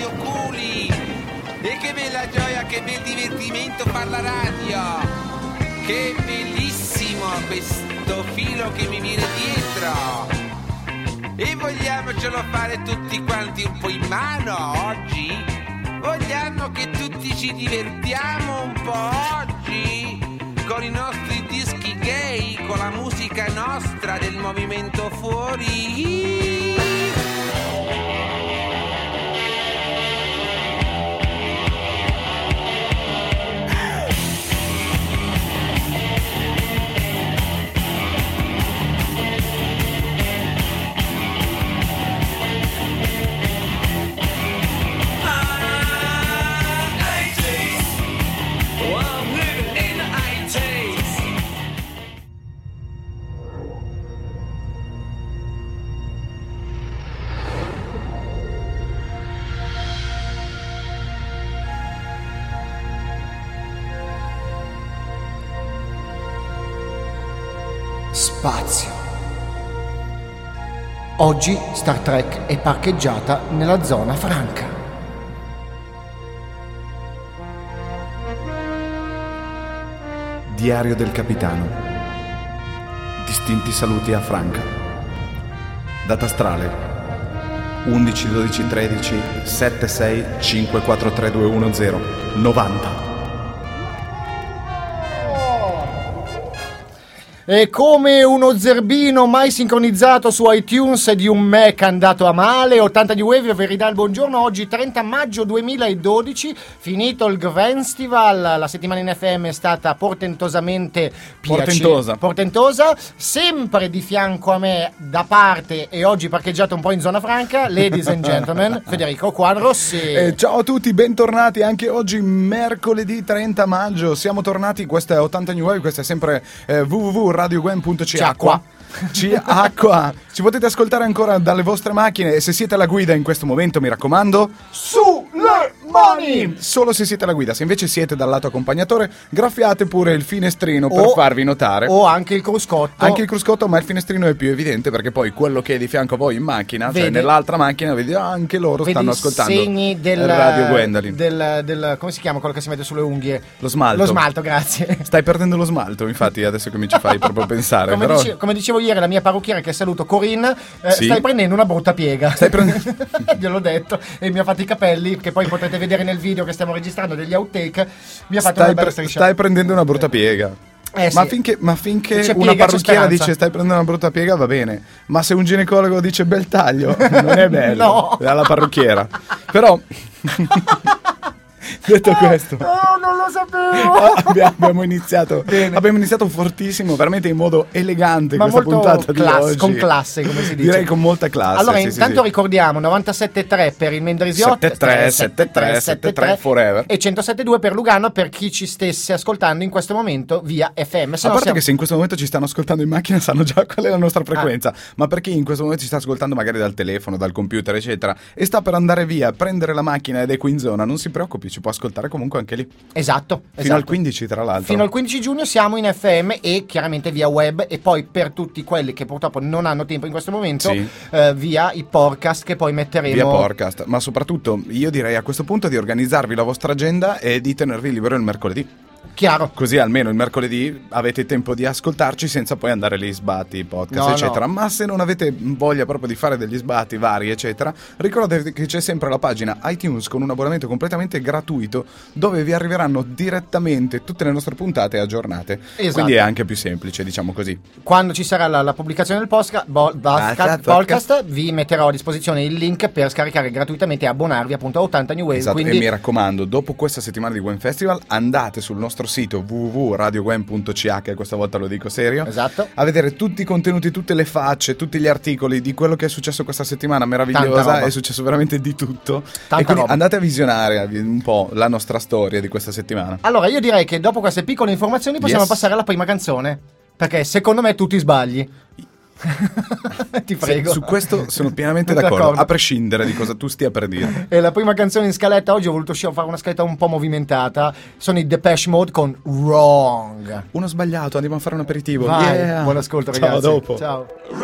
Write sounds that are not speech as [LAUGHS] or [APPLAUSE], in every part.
Radio Culi! E che bella gioia, che bel divertimento far la radio! Che bellissimo questo filo che mi viene dietro! E vogliamocelo fare tutti quanti un po' in mano oggi? Vogliamo che tutti ci divertiamo un po' oggi? Con i nostri dischi gay, con la musica nostra del movimento fuori? Oggi Star Trek è parcheggiata nella zona franca. Diario del capitano. Distinti saluti a Franca. Data astrale 11 12 13 76 543210 90 È come uno zerbino mai sincronizzato su iTunes di un Mac andato a male. 80 di Wave vi ridà il buongiorno. Oggi 30 maggio 2012, finito il Festival. La settimana in FM è stata portentosamente piacevole. Portentosa. Portentosa. Sempre di fianco a me, da parte e oggi parcheggiato un po' in zona franca, ladies and gentlemen, [LAUGHS] Federico Quadrossi. Eh, ciao a tutti, bentornati anche oggi, mercoledì 30 maggio. Siamo tornati, questa è 80 New Wave, questa è sempre eh, www.radiogwen.ch. Acqua. Ci acqua. Ci potete ascoltare ancora dalle vostre macchine e se siete alla guida in questo momento, mi raccomando, sulle mani! Solo se siete alla guida, se invece siete dal lato accompagnatore, graffiate pure il finestrino per O- farvi notare. O anche il cruscotto. Anche il cruscotto, ma il finestrino è più evidente perché poi quello che è di fianco a voi in macchina, cioè Vede- nell'altra macchina, vedi ah, anche loro Vedi stanno i ascoltando segni del, Radio Gwendolyn. del, del- come si chiama quello che si mette sulle unghie? Lo smalto. Lo smalto, grazie. Stai perdendo lo smalto, infatti, adesso che mi ci fai proprio [LAUGHS] pensare. Come, però... dice- come dicevo ieri alla mia parrucchiera che saluto Corinne, eh, Sì. stai prendendo una brutta piega. Stai prendendo- [LAUGHS] Gliel'ho detto e mi ha fatto i capelli che poi potrete vedere nel video che stiamo registrando degli outtake. Mi ha fatto Stai, una bella striscia. stai prendendo una brutta piega. Eh, ma, sì. finché, ma finché C'è una piega, parrucchiera dice stai prendendo una brutta piega va bene, ma se un ginecologo dice bel taglio [LAUGHS] non è bello, No. è alla parrucchiera. Però, [LAUGHS] [LAUGHS] detto questo, Oh, non lo sapevo! abbiamo, abbiamo iniziato, abbiamo iniziato fortissimo, veramente in modo elegante Ma questa puntata di class- oggi. con classe, come si dice. Direi con molta classe. Allora, sì, sì, intanto sì. ricordiamo 97.3 per il Mendrisiotto, 73, 73, 73 forever. e 107.2 per Lugano per chi ci stesse ascoltando in questo momento via FM. Se A no parte siamo- che se in questo momento ci stanno ascoltando in macchina [LAUGHS] sanno già qual è la Ah. nostra frequenza, ma per chi in questo momento ci sta ascoltando magari dal telefono, dal computer, eccetera, e sta per andare via, prendere la macchina ed è qui in zona, non si preoccupi, ci può ascoltare comunque anche lì. Esatto, Fino esatto. al 15 tra l'altro. Fino al 15 giugno siamo in FM e chiaramente via web e poi per tutti quelli che purtroppo non hanno tempo in questo momento Sì. eh, via i podcast che poi metteremo Via podcast, ma soprattutto io direi a questo punto di organizzarvi la vostra agenda e di tenervi libero il mercoledì. Chiaro. Così almeno il mercoledì avete tempo di ascoltarci senza poi andare lì sbatti, podcast, No, eccetera. no. Ma se non avete voglia proprio di fare degli sbatti vari, eccetera, ricordatevi che c'è sempre la pagina iTunes con un abbonamento completamente gratuito dove vi arriveranno direttamente tutte le nostre puntate aggiornate. Esatto. Quindi è anche più semplice, diciamo così. Quando ci sarà la, la pubblicazione del posca- bo- podcast, Podcast. podcast, vi metterò a disposizione il link per scaricare gratuitamente e abbonarvi appunto a 80 New Wave. Esatto, quindi e mi raccomando, dopo questa settimana di Gwen Festival andate sul nostro sito www.radiogwen.ch, e questa volta lo dico serio, Esatto. a vedere tutti i contenuti, tutte le facce, tutti gli articoli di quello che è successo questa settimana meravigliosa, è successo veramente di tutto. Tanta e quindi roba. andate a visionare un po' la nostra storia di questa settimana. Allora, io direi che dopo queste piccole informazioni possiamo Yes. passare alla prima canzone. Perché secondo me tu ti sbagli. [LAUGHS] ti prego. Sì, su questo sono pienamente [LAUGHS] D'accordo. d'accordo, a prescindere di cosa tu stia per dire. [LAUGHS] E la prima canzone in scaletta oggi ho voluto fare una scaletta un po' movimentata. Sono i Depeche Mode con Wrong. Uno sbagliato, andiamo a fare un aperitivo. Vai, Yeah. buon ascolto Ciao, ragazzi. dopo. Ciao. I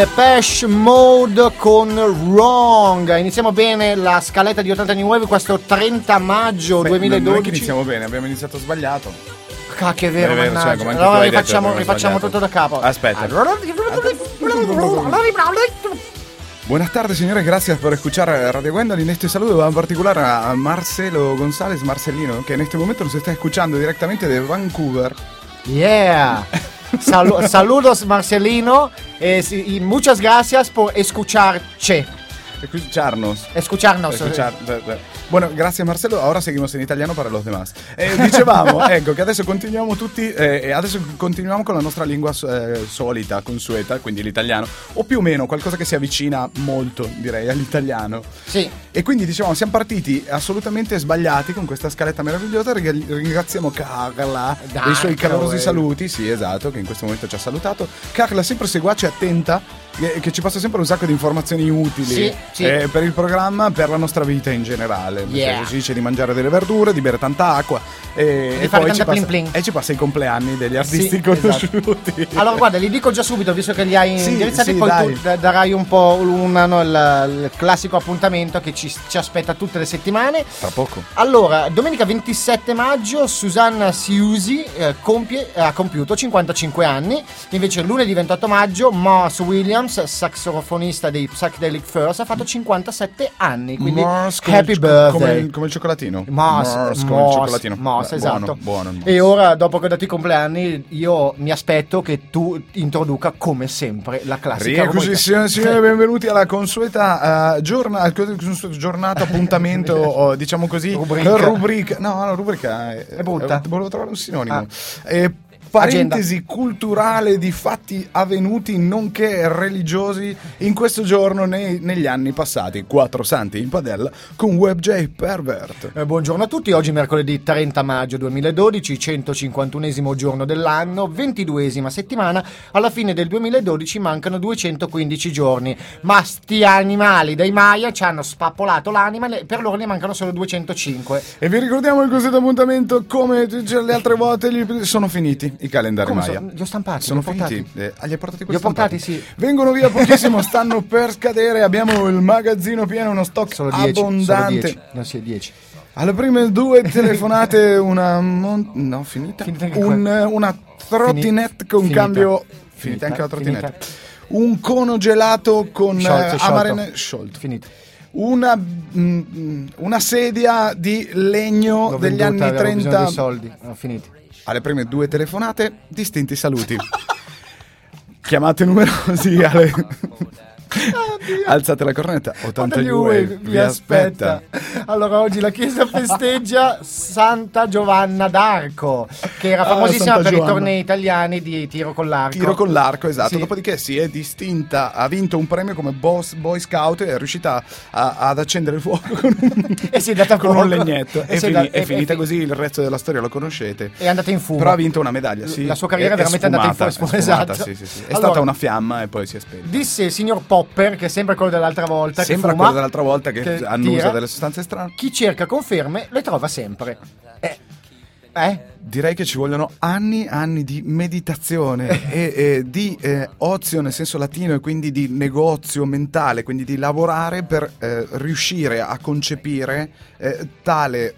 Depeche Mode con Wrong. Iniziamo bene la scaletta di 80 anni nuovi questo 30 maggio Beh, Non è che 2012. iniziamo bene, abbiamo iniziato sbbaggliato. Cacchio, è vero, È vero, mannaggia. cioè, allora rifacciamo, rifacciamo sbagliato. tutto da capo. Aspetta. Buenas tardes, señores. Gracias por escuchar Radio Gwendolyn. Este saludo va en particular a Marcelo González Marcelino, que en este momento nos está escuchando directamente de Vancouver. Yeah. [LAUGHS] Salu- saludos Marcelino eh, sí, y muchas gracias por escucharche. Escucharnos. Escucharnos. Escuchar- Bueno, grazie Marcello, ora seguimos in italiano per los demás. Eh, dicevamo, [LAUGHS] ecco, che adesso continuiamo tutti, eh, adesso continuiamo con la nostra lingua eh, solita, consueta, quindi l'italiano, o più o meno qualcosa che si avvicina molto, direi, all'italiano. Sì. E quindi diciamo, siamo partiti assolutamente sbagliati con questa scaletta meravigliosa. Ring- Ringraziamo Carla Dai, dei suoi calorosi eh. saluti. Sì, esatto, che in questo momento ci ha salutato. Carla, sempre seguace attenta, che, ci passa sempre un sacco di informazioni utili Sì, sì. eh, per il programma, per la nostra vita in generale. Yeah. Ci dice di mangiare delle verdure, di bere tanta acqua e, e fare poi ci passa, plin plin. e ci passa i compleanni degli artisti Sì, esatto. conosciuti. Allora guarda, li dico già subito, visto che li hai indirizzati, poi dai. tu da- darai un po' un, no, il, il classico appuntamento che ci, ci aspetta tutte le settimane. Tra poco. Allora, domenica 27 maggio Susanna Siusi eh, compie- ha compiuto 55 anni, invece lunedì 28 maggio Mars Williams, saxofonista dei Psychedelic Furs, ha fatto 57 anni, quindi Mars come happy il- birthday. Come, il- come il cioccolatino. Mars, Mars come il Mars, cioccolatino. Mars, Beh, esatto. Buono, buono. E ora, dopo che ho dato i compleanni, io mi aspetto che tu introduca come sempre la classica Rieccoci rubrica. signore e [LAUGHS] signori, benvenuti alla consueta eh, giorna- al consueto giornata, appuntamento, [LAUGHS] o, diciamo così, Rubrica. rubrica. No, no, rubrica è, È brutta. volevo trovare un sinonimo. Ah. Eh, parentesi culturale di fatti avvenuti nonché religiosi in questo giorno nei- negli anni passati. Quattro santi in padella con WebJ Pervert. Eh, buongiorno a tutti, oggi mercoledì 30 maggio 2012, 151esimo giorno dell'anno, 22esima settimana, alla fine del 2012 mancano 215 giorni, ma sti animali dei Maya ci hanno spappolato l'anima, le- per loro ne mancano solo 205. E vi ricordiamo il consueto appuntamento come le altre volte gli- sono finiti i calendari Come Maya. sono? Li ho stampati, Sono li ho finiti? Eh, ah, li hai portati Li quelli ho portati, sì. Vengono via [LAUGHS] pochissimo, stanno per scadere. Abbiamo il magazzino pieno, uno stock Solo 10, solo abbondante. 10, no sì, 10. Alle prime due [LAUGHS] telefonate, una. mon- no, finita. Finita Un- una trottinette con Finita. cambio. Finita, Finita, anche la trottinette. Un cono gelato con Sciolto, eh, sciolto. amarene sciolto. Finito. Una, mm, una sedia di legno L'ho degli venduta, anni avevo bisogno 30. dei soldi, ho finito. Alle prime due telefonate, distinti saluti. [LAUGHS] Chiamate numerosi alle... Alzate la cornetta, 82 vi aspetta. Allora oggi la chiesa festeggia Santa Giovanna d'Arco. che era Ah, famosissima Santa per i Giovanna. tornei italiani di tiro con l'arco. Tiro con l'arco, esatto. Sì. Dopodiché si è distinta, ha vinto un premio come boss Boy Scout e è riuscita a- ad accendere il fuoco con un, [LAUGHS] E si è data con un legnetto. E È, è fini- da- è e- finita e- così, il resto della storia lo conoscete. È andata in fumo. Però ha vinto una medaglia, sì. La sua carriera È- è veramente è andata in sfumata, fumo, è sfumata, esatto. sì, sì, sì. È Allora- stata una fiamma e poi si è spenta. Disse il signor Popper, che è sempre quello dell'altra volta. che Sembra fuma, quello dell'altra volta che, annusa tira. delle sostanze strane. Chi cerca conferme le trova sempre. Eh? Eh? Direi che ci vogliono anni anni di meditazione [LAUGHS] e, e di eh, ozio nel senso latino e quindi di negozio mentale, quindi di lavorare per eh, riuscire a concepire eh, tale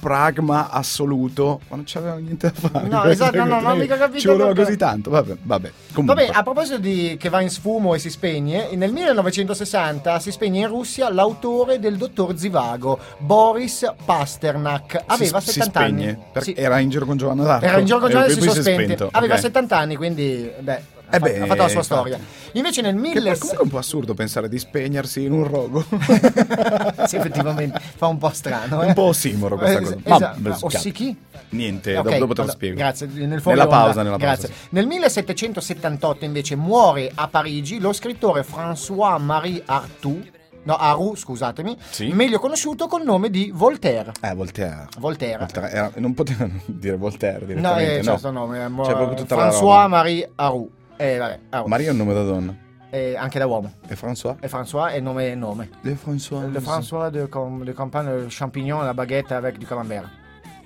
pragma assoluto. Ma non c'aveva niente da fare. No, esatto, no, non ho mica capito Ci voleva così tanto. Vabbè, vabbè. Comunque. Vabbè, a proposito di che va in sfumo e si spegne, nel 1960 si spegne in Russia l'autore del dottor Zivago, Boris Pasternak. Aveva si, 70 si spegne, anni. Sì. era in giro con Giovanna d'Arco. Era in giornale si poi sono si spente. spento. Aveva Ok. 70 anni, quindi beh, ha, Eh beh, ha fatto la sua infatti. storia. Invece nel Che poi 1000 comunque è un po' assurdo pensare di spegnersi in un rogo. [LAUGHS] sì, effettivamente fa un po' strano. Eh. un po' ossimoro questa Eh, cosa. esatto. Ma. Ossichi? Niente, Ok, dopo, te lo spiego. Grazie. Nel nella pausa, nella pausa. Grazie. Nel 1778 invece muore a Parigi lo scrittore François-Marie Artaud, no, Arou, scusatemi, Sì. meglio conosciuto col nome di Voltaire. Eh, Voltaire. Voltaire. Voltaire, era- non potevano [LAUGHS] dire Voltaire No, direttamente, eh, no. nome, eh, proprio tutta la roba. François-Marie Arou. Eh, vabbè, Arou. Maria è un nome da donna. Eh, anche da uomo. E François? E François è nome e nome. De François. Le François de, com, de Campagne, le champignon, la baguette avec du camembert.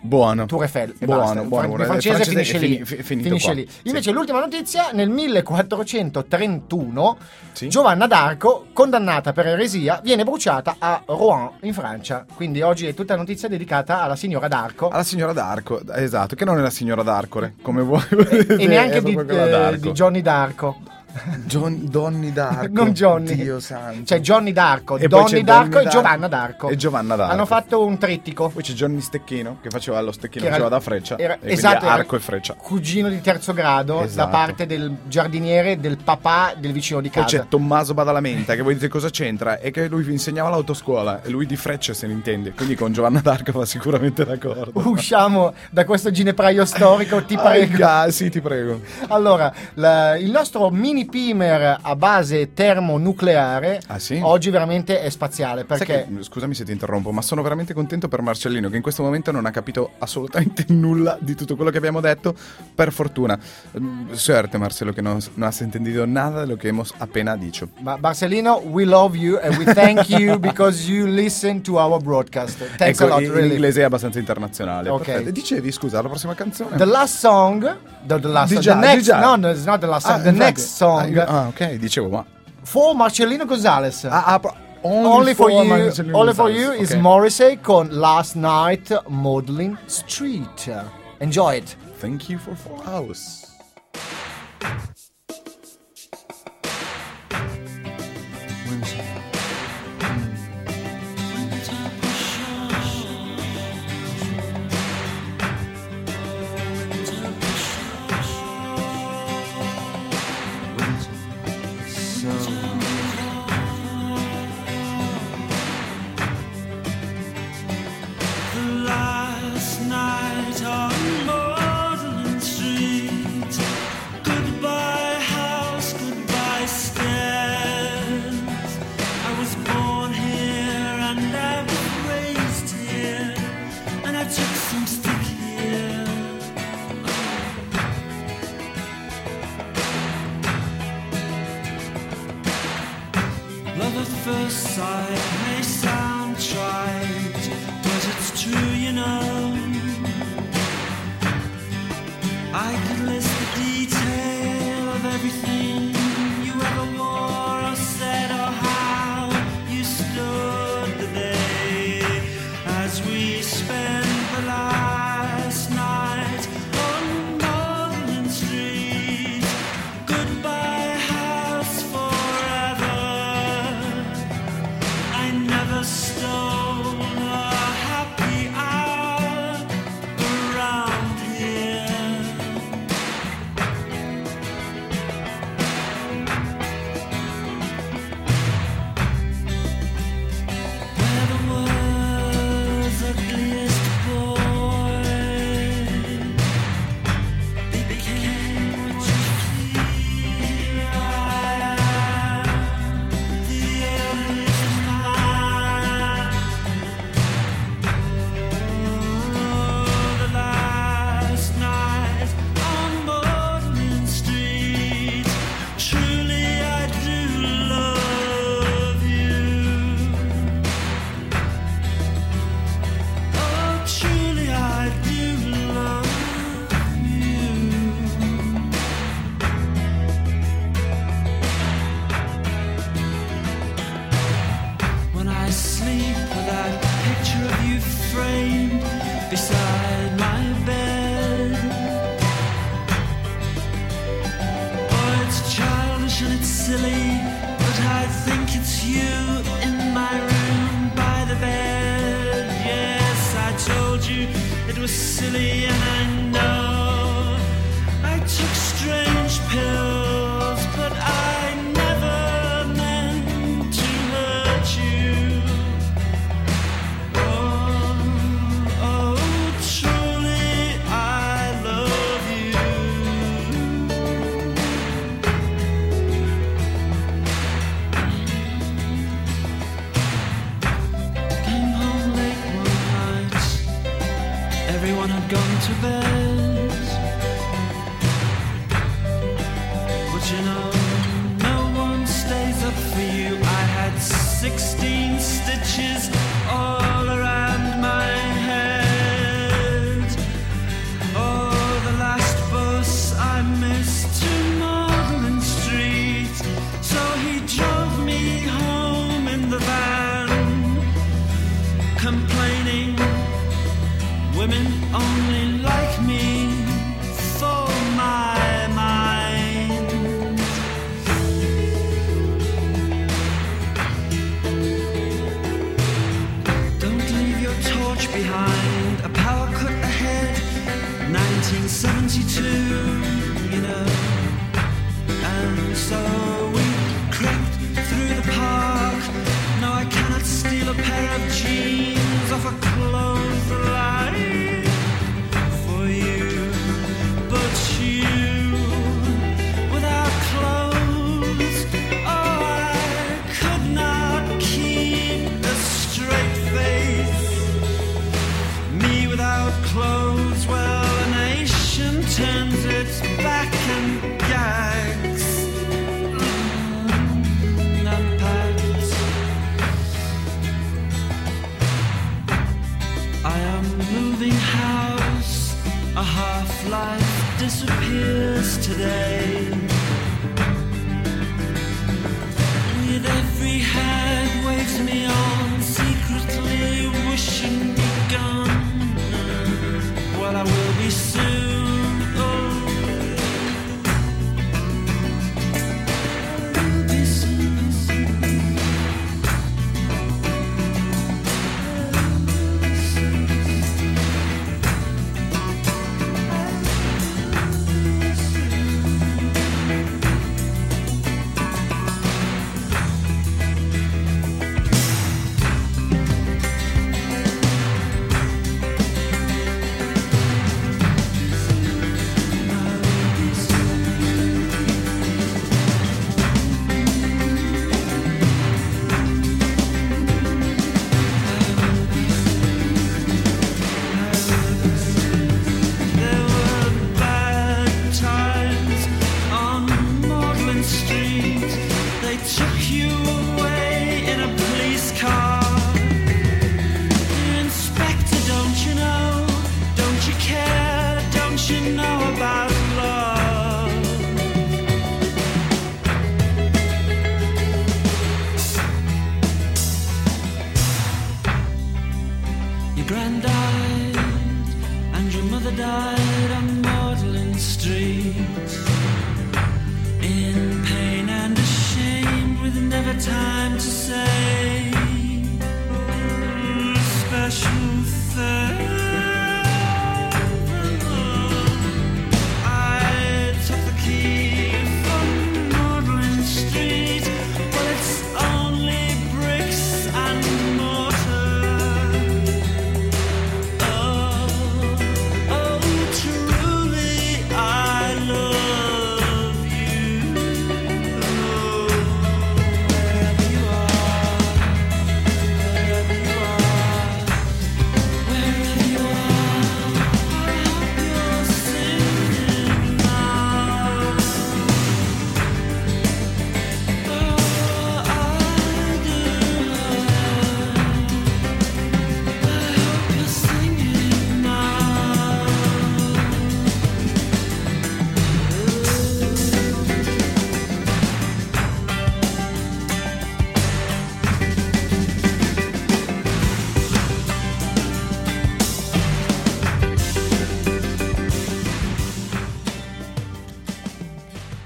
Buono. Tour Eiffel e Buono, basta. buono, Il francese, francese finisce lì. fi- Finisce lì. Sì. Invece l'ultima notizia, nel 1431 Sì. Giovanna d'Arco, condannata per eresia, viene bruciata a Rouen in Francia. Quindi oggi è tutta notizia dedicata alla signora d'Arco. Alla signora d'Arco, esatto, che non è la signora d'Arcore, come vuoi. e neanche È di, eh, di Johnny d'Arco. John- Donny d'Arco. non Johnny. Dio santo. C'è Johnny d'Arco, E poi Donny d'Arco Donny e Giovanna d'Arco. E Giovanna d'Arco. Hanno fatto un trittico. Poi c'è Johnny Stecchino che faceva lo stecchino, faceva da freccia. era- esatto, arco e freccia. Cugino di terzo grado da Esatto. parte del giardiniere del papà del vicino di Poi casa. c'è Tommaso Badalamenta che voi dite cosa c'entra? È che lui vi insegnava l'autoscuola e lui di frecce se ne intende. Quindi con Giovanna d'Arco va sicuramente d'accordo. [LAUGHS] Usciamo da questo ginepraio storico, ti prego. Ah, sì, ti prego. Allora, la- il nostro mini pimer a base termonucleare Ah, sì? oggi veramente è spaziale perché che- scusami se ti interrompo, ma sono veramente contento per Marcellino che in questo momento non ha capito assolutamente [LAUGHS] nulla di tutto quello che abbiamo detto. Per fortuna. Mm, Suerte, Marcelo, que no, no has entendido nada de lo que hemos apenas dicho. Ma Marcelino, we love you and we thank you [LAUGHS] because you listen to our broadcast. Thanks ecco, a lot, really. inglese è abbastanza internazionale. Ok. Perfetto. Dicevi, scusa, la prossima canzone? The last song, the, the last Di song, the di next, già. no, no, it's not the last song, Ah, the next song Ah, ah, ok, dicevo, ma... for Marcelino Gonzalez. Ah, ah, pro- Only, for, you, Marcellino only for Gonzalez, you is ok. Morrissey con Last Night Modeling Street. Enjoy it. Thank you for House. Last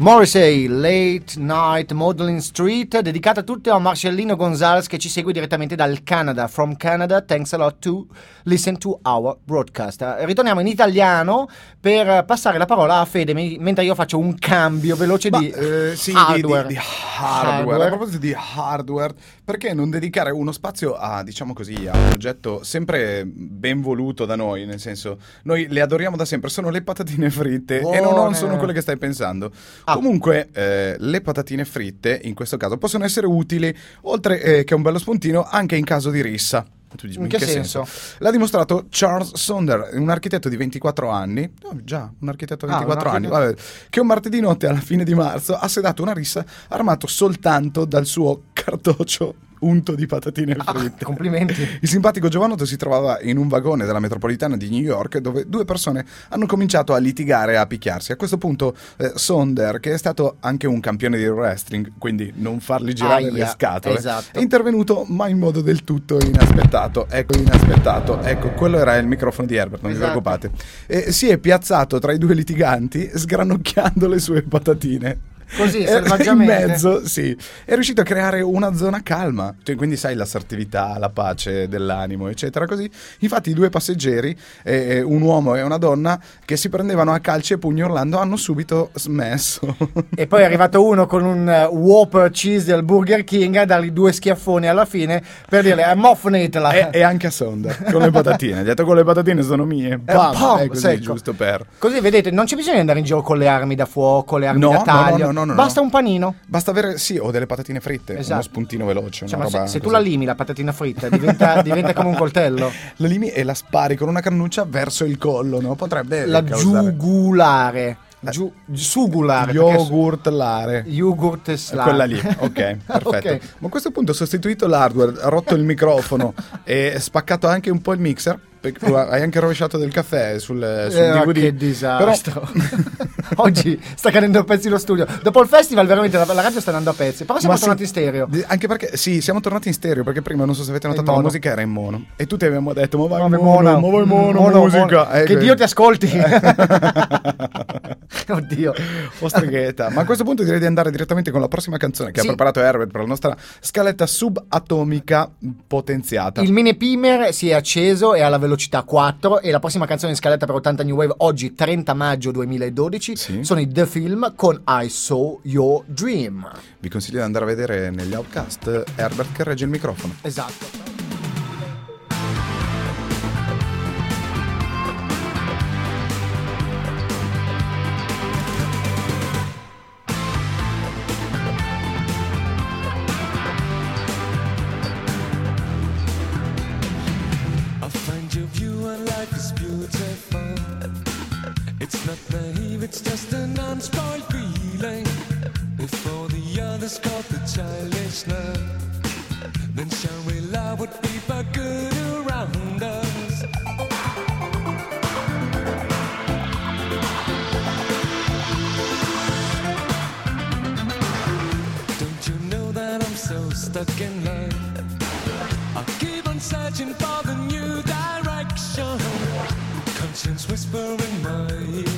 Morrissey, Late Night Modeling Street, dedicata tutta a Marcellino Gonzalez che ci segue direttamente dal Canada. From Canada, thanks a lot to listen to our broadcast. Ritorniamo in italiano per passare la parola a Fede, mentre io faccio un cambio veloce Ma, di eh, sì, di- hardware. Di, di hardware. A proposito di hardware, perché non dedicare uno spazio a, diciamo così, a un oggetto sempre ben voluto da noi? Nel senso, noi le adoriamo da sempre, sono le patatine fritte e non Buone. sono quelle che stai pensando. Ah. Comunque, eh, le patatine fritte, in questo caso, possono essere utili, oltre eh, che un bello spuntino, anche in caso di rissa. Tu dici, In "Ma che senso?" L'ha dimostrato Charles Sonder, un architetto di 24 anni. No, già, un architetto di Ah, un 24 anni. architetto- vabbè, che un martedì notte alla fine di marzo ha sedato una rissa armato soltanto dal suo cartoccio unto di patatine fritte. Ah, complimenti. [LAUGHS] Il simpatico giovanotto si trovava in un vagone della metropolitana di New York dove due persone hanno cominciato a litigare e a picchiarsi. A questo punto eh, Sonder, che è stato anche un campione di wrestling, quindi non fargli girare Aia, le scatole, esatto. è intervenuto ma in modo del tutto inaspettato. Ecco, inaspettato. Ecco, quello era il microfono di Herbert, non vi Esatto. preoccupate. E si è piazzato tra i due litiganti sgranocchiando le sue patatine. Così, [LAUGHS] E- selvaggiamente. In mezzo, sì. È riuscito a creare una zona calma. Cioè, quindi sai l'assertività, la pace dell'animo, eccetera, così. Infatti i due passeggeri, eh, un uomo e una donna, che si prendevano a calci e pugni urlando, hanno subito smesso. E poi è arrivato uno con un eh, Whopper cheese del Burger King a dargli due schiaffoni alla fine per dirle "Eh, mo finitela". e, e anche a Sonder, con le patatine. Gli ha detto con le patatine sono mie. Eh, Bam, pam, è così, secco. giusto per... Così vedete, non c'è bisogno di andare in giro con le armi da fuoco, le armi No, da taglio. no, no, no, no. Basta un panino. Basta avere, sì, o delle patatine fritte, uno Esatto. spuntino veloce, Cioè, se, se tu la limi la patatina fritta, diventa, [LAUGHS] diventa come un coltello. La limi e la spari con una cannuccia verso il collo, no? Potrebbe La causare... giugulare. Giu- sugulare. Yogurt lare. Yogurt e slime. Quella lì, [LAUGHS] ok, perfetto. Ok. Ma a questo punto ho sostituito l'hardware, ha rotto il microfono [LAUGHS] e spaccato anche un po' il mixer. Perché hai anche rovesciato del caffè sul, sul Eh, DVD. che disastro. Però- [LAUGHS] Oggi sta cadendo a pezzi lo studio. Dopo il festival, veramente la, la radio sta andando a pezzi. Però siamo Ma sì, tornati in stereo. Anche perché, sì, siamo tornati in stereo perché prima, non so se avete In notato, la musica era in mono. E tutti abbiamo detto, ma vai Vabbè, mono, ma vai mono, mono, musica. mono. Eh, Che Dio ti ascolti. [LAUGHS] [LAUGHS] Oddio. O streghetta. Ma a questo punto direi di andare direttamente con la prossima canzone che Sì. ha preparato Herbert per la nostra scaletta subatomica potenziata. Il mini pimer si è acceso e alla velocità 4 e la prossima canzone in scaletta per 80 New Wave oggi 30 maggio 2012 Sì. sono i The Film con I Saw Your Dream. Vi consiglio di andare a vedere negli outcast Herbert che regge il microfono. Esatto. It's just an unspoiled feeling. All the others caught the childish love, then shall we love what people good around us? Don't you know that I'm so stuck in life? I keep on searching for the new direction. Conscience whispering my ear,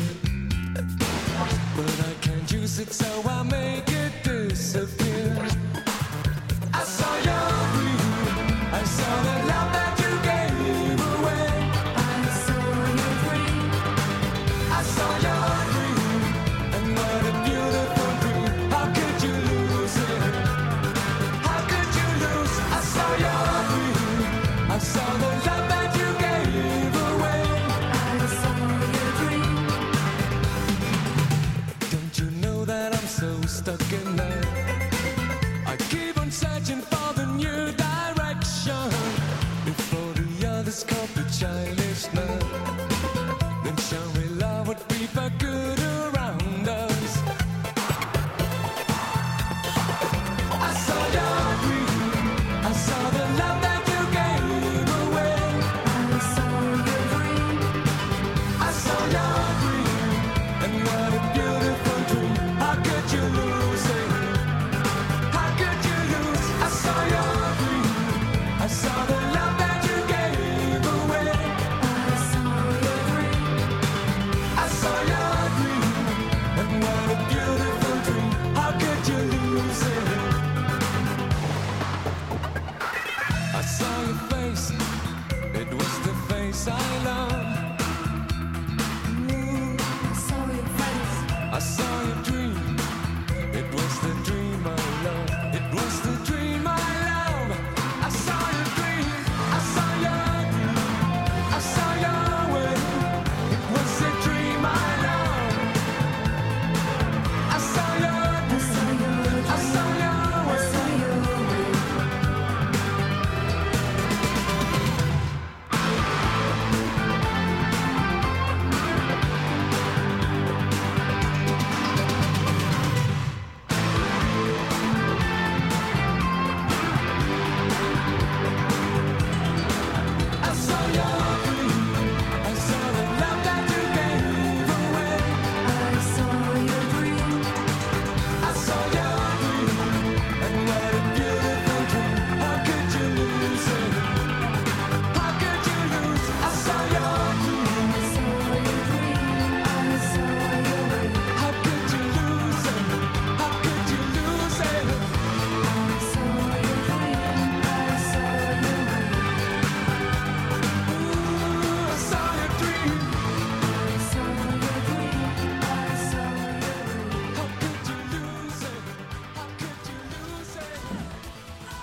it, so I make it disappear. Love?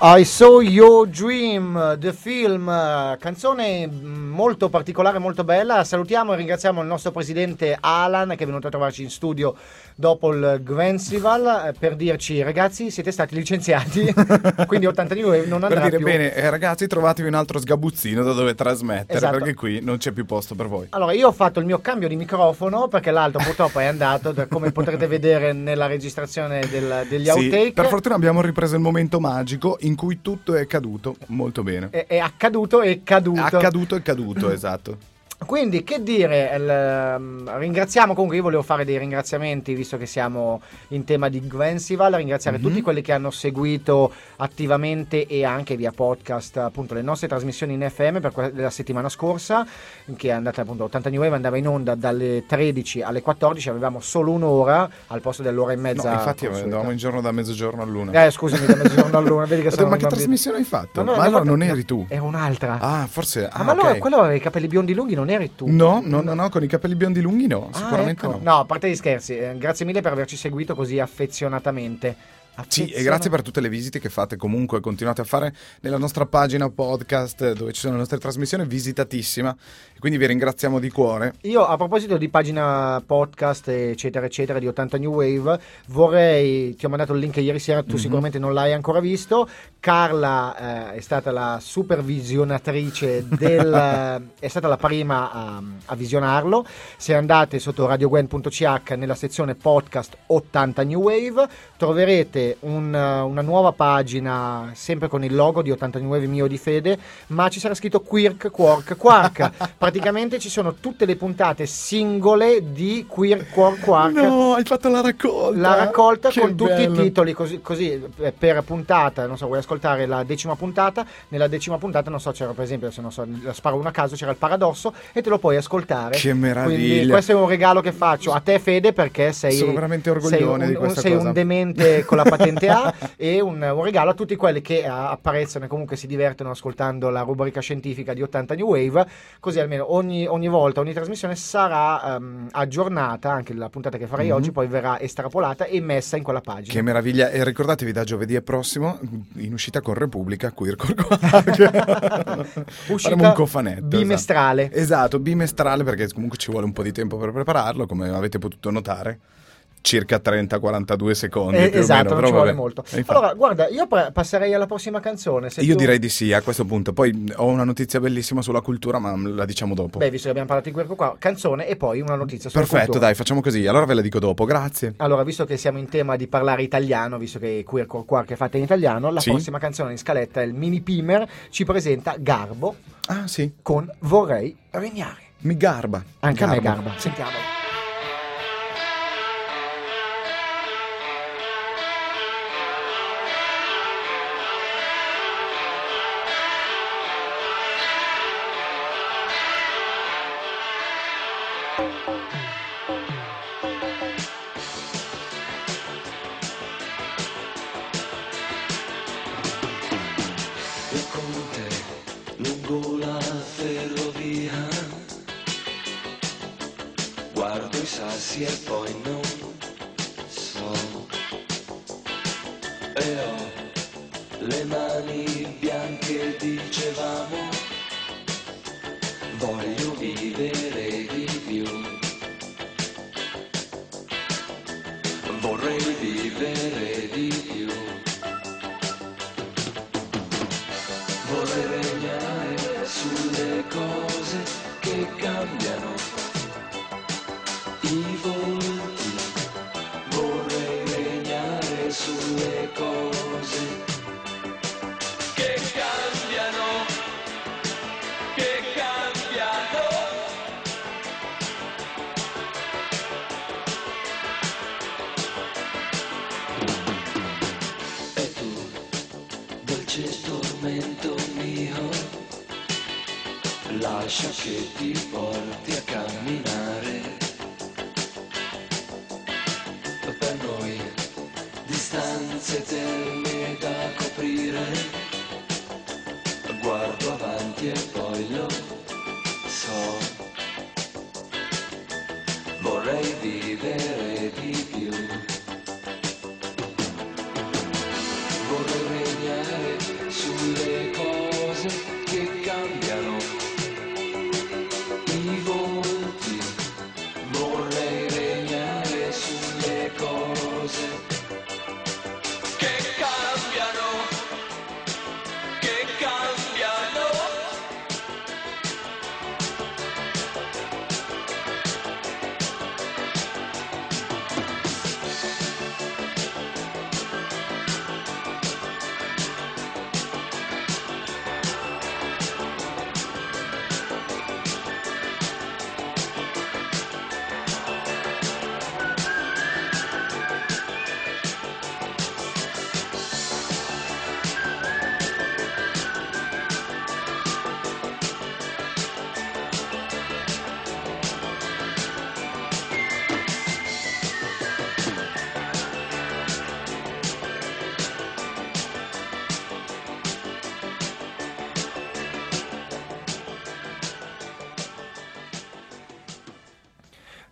I Saw Your Dream, the film, canzone mm, molto particolare, molto bella. Salutiamo e ringraziamo il nostro presidente Alan che è venuto a trovarci in studio dopo il Gwensival eh, per dirci ragazzi siete stati licenziati, [LAUGHS] quindi 82 non Per andrà dire più. bene, eh, ragazzi, trovatevi un altro sgabuzzino da dove trasmettere, Esatto. perché qui non c'è più posto per voi. Allora, io ho fatto il mio cambio di microfono perché l'altro purtroppo è andato, da- come potrete vedere nella registrazione del- degli Sì, outtake. per fortuna abbiamo ripreso il momento magico in cui tutto è caduto molto bene. è, è accaduto e caduto. Accaduto e caduto, esatto. Quindi, che dire, il, ehm, ringraziamo comunque, io volevo fare dei ringraziamenti visto che siamo in tema di Gwensival, ringraziare Mhm. tutti quelli che hanno seguito attivamente e anche via podcast appunto le nostre trasmissioni in FM per que- la settimana scorsa, che è andata appunto 80 New Wave, andava in onda dalle 13 alle 14, avevamo solo un'ora al posto dell'ora e No, mezza. infatti consueta. andavamo in giorno da mezzogiorno all'una. Eh, scusami, da mezzogiorno all'una, vedi che sono ma che trasmissione hai fatto? No, no, ma allora no, non no, eri tu. È un'altra. Ah, forse... Ah, ah, ma allora quello aveva i capelli biondi lunghi, non eri tu. No, no, no, no, con i capelli biondi lunghi no, Ah, sicuramente ecco. no. a parte gli scherzi, eh, grazie mille per averci seguito così affezionatamente. Sì, e grazie per tutte le visite che fate comunque, continuate a fare nella nostra pagina podcast eh, dove ci sono le nostre trasmissioni, visitatissima. Quindi vi ringraziamo di cuore. Io a proposito di pagina podcast eccetera eccetera di 80 New Wave vorrei, ti ho mandato il link ieri sera, tu sicuramente non l'hai ancora visto, Carla eh, è stata la supervisionatrice del, [LAUGHS] è stata la prima a, a visionarlo, se andate sotto radiogwen.ch nella sezione podcast 80 New Wave troverete un, una nuova pagina sempre con il logo di 80 New Wave mio di fede, ma ci sarà scritto Quirk, Quark, Quark. [LAUGHS] Praticamente ci sono tutte le puntate singole di Quirk, Quark, Quark. No, hai fatto la raccolta. La raccolta Che con tutti bello. i titoli così, così, eh, per puntata, non so, vuoi ascoltare la decima puntata, nella decima puntata, non so, c'era per esempio, se non so, la sparo una a caso, c'era il paradosso e te lo puoi ascoltare. Che meraviglia. Quindi questo è un regalo che faccio a te Fede perché sei, Sono veramente sei orgoglione un, di questa sei cosa. un demente con la [LAUGHS] patente A e un, un regalo a tutti quelli che eh, apprezzano e comunque si divertono ascoltando la rubrica scientifica di 80 New Wave, così almeno ogni, ogni volta, ogni trasmissione sarà ehm, aggiornata, anche la puntata che farei Mhm. oggi poi verrà estrapolata e messa in quella pagina. Che meraviglia. E ricordatevi da giovedì prossimo, in uscita con Repubblica. [LAUGHS] Uscita Faremo un cofanetto. bimestrale. Esatto. esatto, bimestrale perché comunque ci vuole un po' di tempo per prepararlo, come avete potuto notare. Circa 30-42 secondi. Eh, esatto, meno, non ci vuole vabbè. molto. E infatti- Allora, guarda, io pa- passerei alla prossima canzone. Io tu- direi di sì a questo punto. Poi ho una notizia bellissima sulla cultura, ma la diciamo dopo. Beh, visto che abbiamo parlato di questo qua, canzone e poi una notizia sulla Perfetto, cultura. dai, facciamo così. Allora ve la dico dopo. Grazie. Allora, visto che siamo in tema di parlare italiano, visto che Queer Core Quark è fatta in italiano, la Sì. prossima canzone in scaletta, il Mini Pimer, ci presenta Garbo Ah, sì. con Vorrei regnare. Mi garba. Anche a me Garba. Garba.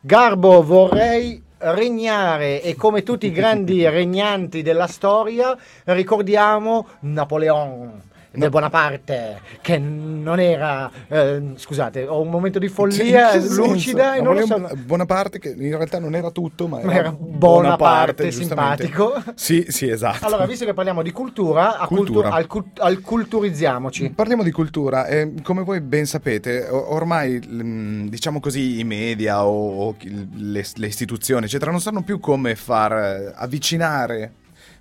Garbo, vorrei regnare e come tutti i grandi [LAUGHS] regnanti della storia ricordiamo Napoleon del Bonaparte che non era eh, scusate ho un momento di follia Sì, lucida e non lo so Bonaparte che in realtà non era tutto, ma era, Ma era Bonaparte, giustamente. simpatico. Sì, sì, esatto. allora visto che parliamo di cultura, Cultura. cultu- al, cult- al culturizziamoci Parliamo di cultura e come voi ben sapete, ormai mm, diciamo così i media o, o le, le istituzioni, eccetera, non sanno più come far eh, avvicinare,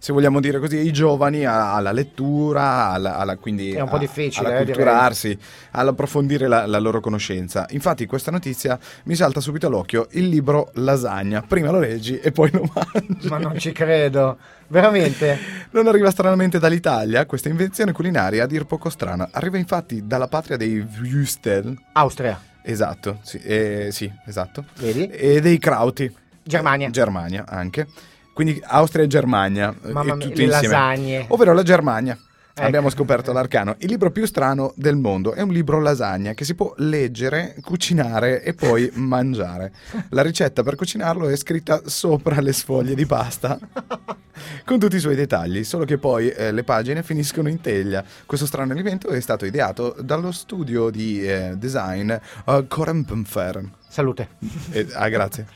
se vogliamo dire così, i giovani a- alla lettura, alla, alla- quindi È un po' a- difficile, alla eh, culturarsi, all'approfondire la, la loro conoscenza. Infatti questa notizia mi salta subito all'occhio, il libro Lasagna. Prima lo leggi e poi lo [LAUGHS] mangi. ma non ci credo veramente Non arriva stranamente dall'Italia, questa invenzione culinaria a dir poco strana. Arriva infatti dalla patria dei Wüstel. Austria Esatto, sì, eh, sì, esatto. Vedi? E dei Krauti. Germania Germania anche. Quindi Austria e Germania. eh, Mamma mia, le insieme. lasagne. Ovvero la Germania. Ecco. Abbiamo scoperto l'arcano. Il libro più strano del mondo è un libro lasagna che si può leggere, cucinare e poi [LAUGHS] mangiare. La ricetta per cucinarlo è scritta sopra le sfoglie di pasta [LAUGHS] con tutti i suoi dettagli, solo che poi eh, le pagine finiscono in teglia. Questo strano alimento è stato ideato dallo studio di eh, design uh, Korempenfer. Salute Eh, ah, grazie.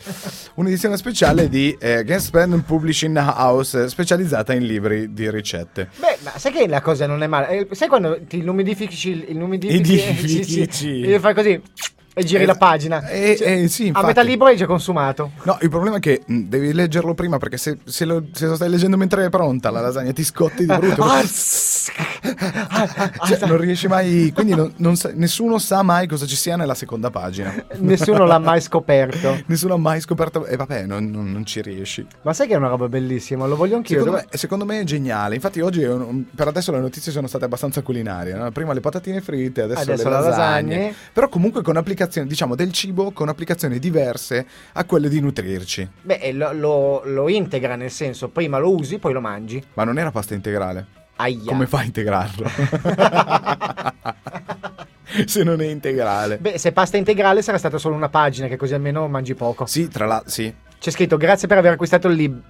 Un'edizione speciale di eh, Genspen Publishing House, eh, specializzata in libri di ricette. Beh, ma sai che la cosa non è male? Eh, Sai quando ti illumidifici il illumidifici Edifici. e fai così e giri Eh, la pagina. eh, Cioè, eh, sì, a metà libro hai già consumato. No, il problema è che mh, devi leggerlo prima perché se, se lo, se lo stai leggendo mentre è pronta la lasagna ti scotti di brutto. Ah, Cioè, non riesci mai. Quindi non- non sa- nessuno sa mai cosa ci sia nella seconda pagina. [LAUGHS] Nessuno l'ha mai scoperto. [LAUGHS] Nessuno ha mai scoperto. E vabbè, non, non- non ci riesci. Ma sai che è una roba bellissima? Lo voglio anch'io. Secondo Dove- me, secondo me è geniale. Infatti, oggi un- per adesso le notizie sono state abbastanza culinarie. no? Prima le patatine fritte, adesso, Adesso le le lasagne. lasagne. Però, comunque, con applicazioni, diciamo, del cibo con applicazioni diverse a quelle di nutrirci. Beh, lo, lo- lo integra nel senso, prima lo usi, poi lo mangi. Ma non era pasta integrale. Aia. Come fa a integrarlo? [LAUGHS] Se non è integrale. Beh, se pasta integrale sarà stata solo una pagina, che così almeno mangi poco. Sì, tra l'altro, sì. C'è scritto grazie per aver acquistato il libro.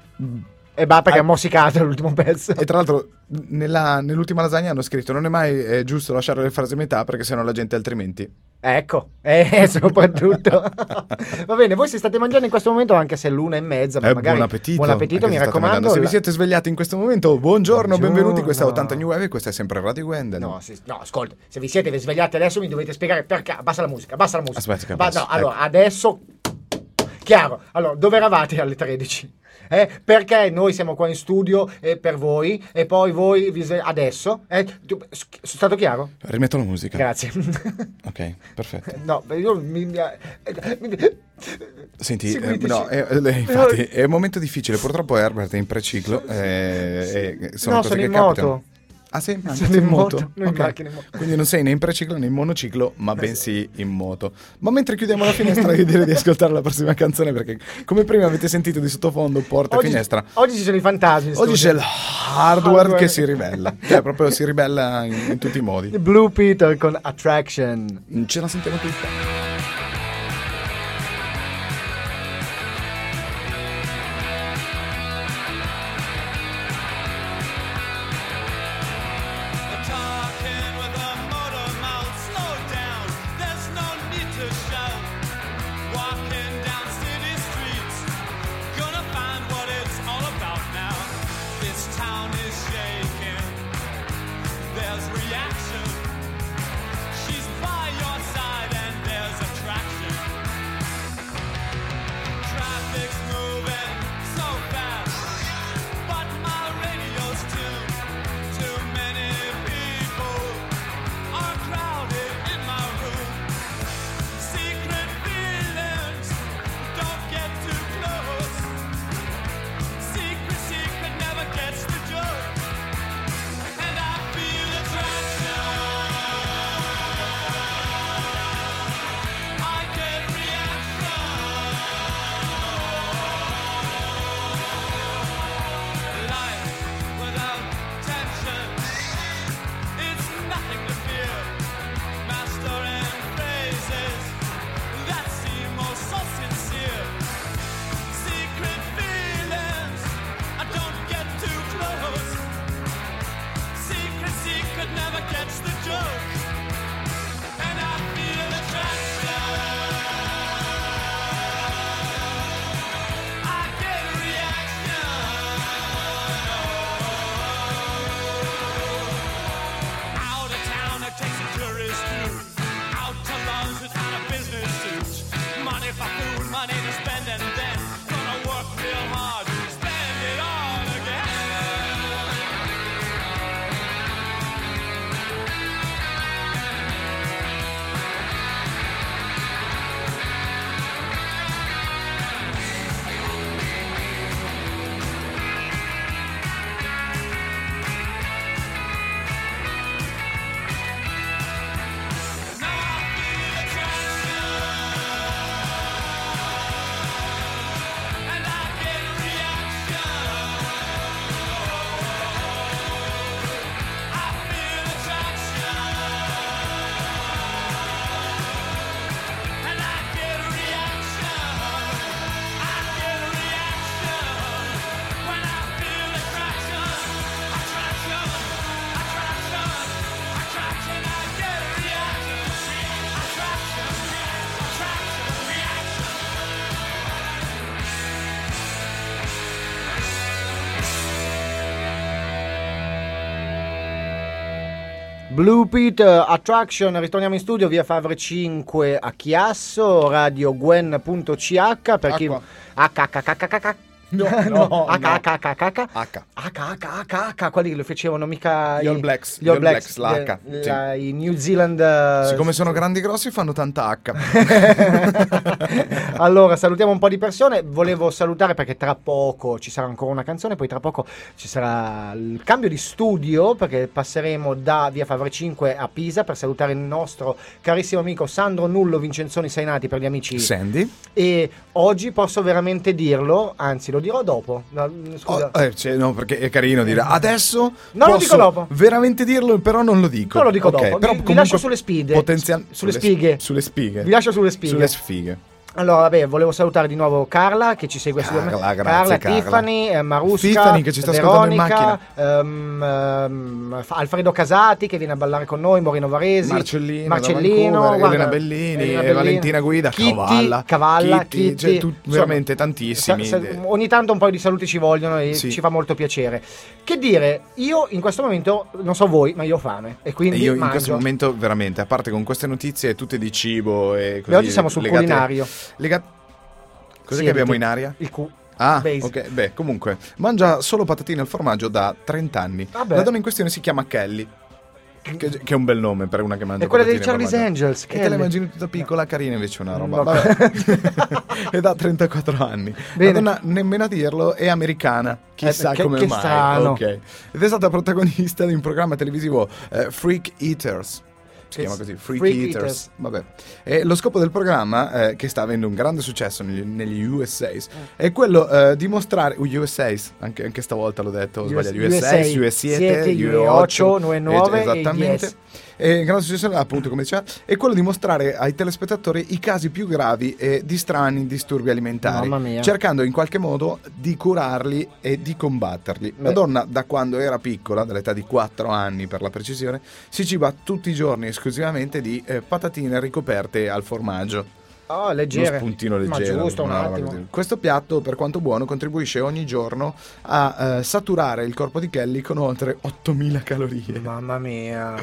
E va perché Ah. è mossicato l'ultimo pezzo. E tra l'altro, nella- nell'ultima lasagna hanno scritto: Non è mai eh, giusto lasciare le frasi a metà perché sennò la gente altrimenti. Ecco, [LAUGHS] eh, soprattutto. [LAUGHS] Va bene, voi se state mangiando in questo momento, anche se è l'una e mezza, ma Eh, magari buon appetito. buon appetito, mi se raccomando. Se vi siete svegliati in questo momento, buongiorno, Buongiorno. benvenuti. Questa è 80 New Wave e questa è sempre Radio Wendell. No, si- no, ascolta, se vi siete svegliati adesso mi dovete spiegare perché. Abbassa la musica, abbassa la musica. Aspetta che Ba- no, allora, ecco. adesso. Chiaro, allora, dove eravate alle 13? Eh, perché noi siamo qua in studio eh, per voi e poi voi vi adesso? Eh, sono stato chiaro? Rimetto la musica. Grazie. [LAUGHS] Ok, perfetto. no, io mi, mi- eh, mi- Senti, eh, Seguiteci. no, eh, eh, infatti è un momento difficile. Purtroppo Herbert è in preciclo. eh, sono no, sono in capitano. moto. Ah, sì? Sono tu in moto, non in Ok. macchina, in moto. Quindi non sei né in preciclo né in monociclo, ma bensì in moto. Ma mentre chiudiamo la finestra, io direi di ascoltare la prossima canzone perché, come prima avete sentito di sottofondo, porta e Oggi, finestra. oggi ci sono i fantasmi. in Oggi c'è il hardware, Hardware. che si ribella, cioè proprio si ribella in, in tutti i modi. Blue Peter con Attraction. Ce la sentiamo tutta. Blue Pit eh, Attraction, ritorniamo in studio via Favre 5 a Chiasso, radio gwen.ch per chi... Acqua. HHHHH. [LAUGHS] No, no, HHHHH. H. HHHHH, quelli lo facevano mica Gli All Blacks, gli All Blacks, H, sì. la- i New Zealand eh, Siccome sono grandi e grossi fanno tanta H. [LAUGHS] allora, salutiamo un po' di persone. Volevo salutare perché tra poco ci sarà ancora una canzone, poi tra poco ci sarà il cambio di studio perché passeremo da via Favre 5 a Pisa per salutare il nostro carissimo amico Sandro Nullo Vincenzoni Sainati per gli amici. Sandy? E oggi posso veramente dirlo, anzi lo dirò dopo. No, scusa. Oh, eh, cioè, no, perché è carino dire adesso. Non lo dico dopo. Veramente dirlo, però non lo dico. Non lo dico Ok, dopo. però Vi- vi lascio sulle spide. potenzial- Sulle spighe. Sulle spighe. Vi lascio sulle spighe. Sulle sfighe. Allora, vabbè, volevo salutare di nuovo Carla che ci segue Carla, su grazie, Carla, Carla. Tiffany, eh, Marusca, Tiffany che ci sta ascoltando in Veronica, ehm, ehm, Alfredo Casati che viene a ballare con noi, Moreno Varesi, Marcellino, Marcellino guarda, Elena Bellini, Elena e Valentina Guida, Kitty, Cavalla, Cavalla, Kitty, Kitty, cioè, tu- insomma, veramente tantissimi. sa- sa- ogni tanto un paio di saluti ci vogliono e Sì. ci fa molto piacere. Che dire, io in questo momento non so voi, ma io ho fame e E quindi io in mangio. questo momento veramente, a parte con queste notizie tutte di cibo e così Beh, oggi siamo sul legate- culinario. Lega- Cos'è Sì, che abbiamo in aria? Il Q. Ah, Base. ok, beh, comunque, mangia solo patatine al formaggio da 30 anni. Vabbè. La donna in questione si chiama Kelly. Che, che è un bel nome per una che mangia È quella dei Charlie's. Angels, E te la immagini tutta piccola, carina invece una roba. No. Vabbè. Ed ha 34 anni. Bene. La donna, nemmeno a dirlo, è americana. Chissà Eh, che- come che mai. strano. Ok. Ed è stata protagonista di un programma televisivo eh, Freak Eaters. Si chiama così, Freak, Freak Eaters. Eaters. Vabbè. E lo scopo del programma, eh, che sta avendo un grande successo negli, negli USA's, Eh. è quello eh, di mostrare. Uh, USA's, anche, anche stavolta l'ho detto, ho US- sbagliato. USA's, USA, US7, siete, UE8, UE8, UE9 e esattamente. E il grande successo, appunto, come diceva, è quello di mostrare ai telespettatori i casi più gravi e di strani disturbi alimentari, cercando in qualche modo di curarli e di combatterli. La Beh. donna, da quando era piccola, dall'età di 4 anni per la precisione, si ciba tutti i giorni esclusivamente di eh, patatine ricoperte al formaggio. Oh, leggere. Uno spuntino Ma leggero. giusto, un una attimo. Questo piatto, per quanto buono, contribuisce ogni giorno a eh, saturare il corpo di Kelly con oltre 8000 calorie Mamma mia.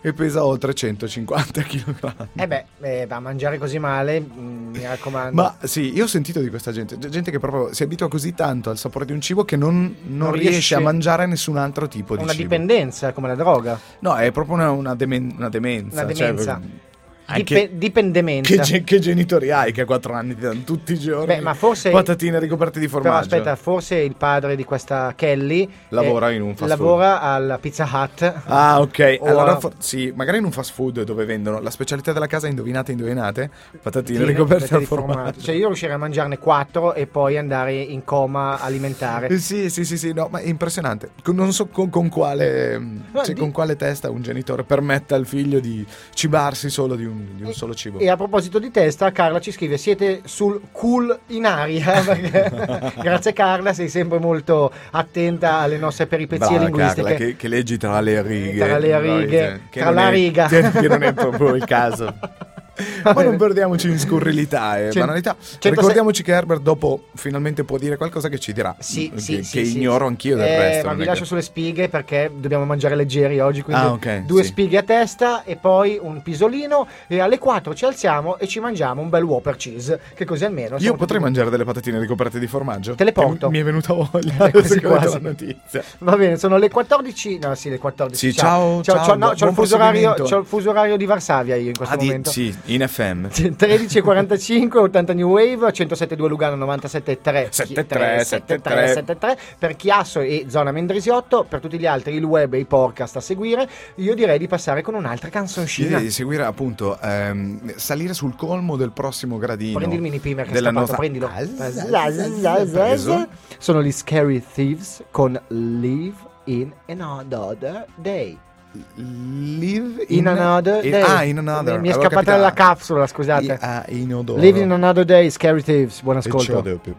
e pesa oltre 150 kg. Eh beh, eh, va a mangiare così male, mm, mi raccomando. Ma sì, io ho sentito di questa gente, gente che proprio si abitua così tanto al sapore di un cibo che non, non Non riesce, riesce- a mangiare nessun altro tipo di una cibo. dipendenza come la droga. No, è proprio una, una demen- una demenza. Una cioè, demenza. anche- Dipe- dipendemenza. che, ge- che genitori hai che a 4 anni ti danno tutti i giorni Beh, ma forse- patatine ricoperte di Però formaggio? aspetta, forse il padre di questa Kelly Lavora eh, in un fast lavora alla Pizza Hut. Ah, ok. Allora, a- for- sì, magari in un fast food dove vendono la specialità della casa, indovinate, indovinate, patatine Sì, ricoperte di formaggio. formaggio. Cioè io riuscirei a mangiarne quattro e poi andare in coma alimentare. Eh, Sì, sì, sì, sì, no, ma è impressionante. Non so con, con quale, cioè, di- con quale testa un genitore permetta al figlio di cibarsi solo di un, di un solo cibo. E a proposito di testa, Carla ci scrive: Siete sul cool in aria. [LAUGHS] Perché- [LAUGHS] Grazie, Carla, sei sempre molto attenta alle nostre peripezie Brava linguistiche. Carla, che, che leggi tra le righe. Tra le righe, tra la riga. Che non è proprio il caso. [LAUGHS] Ma non perdiamoci in scurrilità e Cent- banalità. 106 Ricordiamoci che Herbert dopo finalmente può dire qualcosa che ci dirà. Sì, che, sì, che sì, ignoro sì. anch'io del Eh, resto. Ma vi lascio che- sulle spighe perché dobbiamo mangiare leggeri oggi. Quindi Ah, ok, due sì. spighe a testa e poi un pisolino. E alle 4 ci alziamo e ci mangiamo un bel Whopper cheese. Che così almeno. Io potrei tutti- mangiare delle patatine ricoperte di formaggio? Te le porto. Mi è venuta voglia Eh, [LAUGHS] quasi quasi. la notizia. Va bene, sono le 14. No, sì, le 14. Sì, ciao, ciao, ciao, no, buon c'ho, il fuso orario, c'ho il fuso orario di Varsavia io in questo Ah, di- momento. sì, in FM. 13.45, 80 New Wave, 107.2 Lugano, 97.3 73, 73, 73 per Chiasso e Zona Mendrisiotto, per tutti gli altri il web e i podcast a seguire. Io direi di passare con un'altra canzoncina. Direi di seguire appunto ehm, salire sul colmo del prossimo gradino. Prendi il mini primer che è scappato, nostra- prendilo. Sono gli Scary Thieves con Live in Another Day. Live In, another in- day. Ah, in another. Mi è Avevo scappata capito- la capsula, scusate. I- ah, in odore. Live in another day, Scary Thieves. Buon E ascolto. dopo. When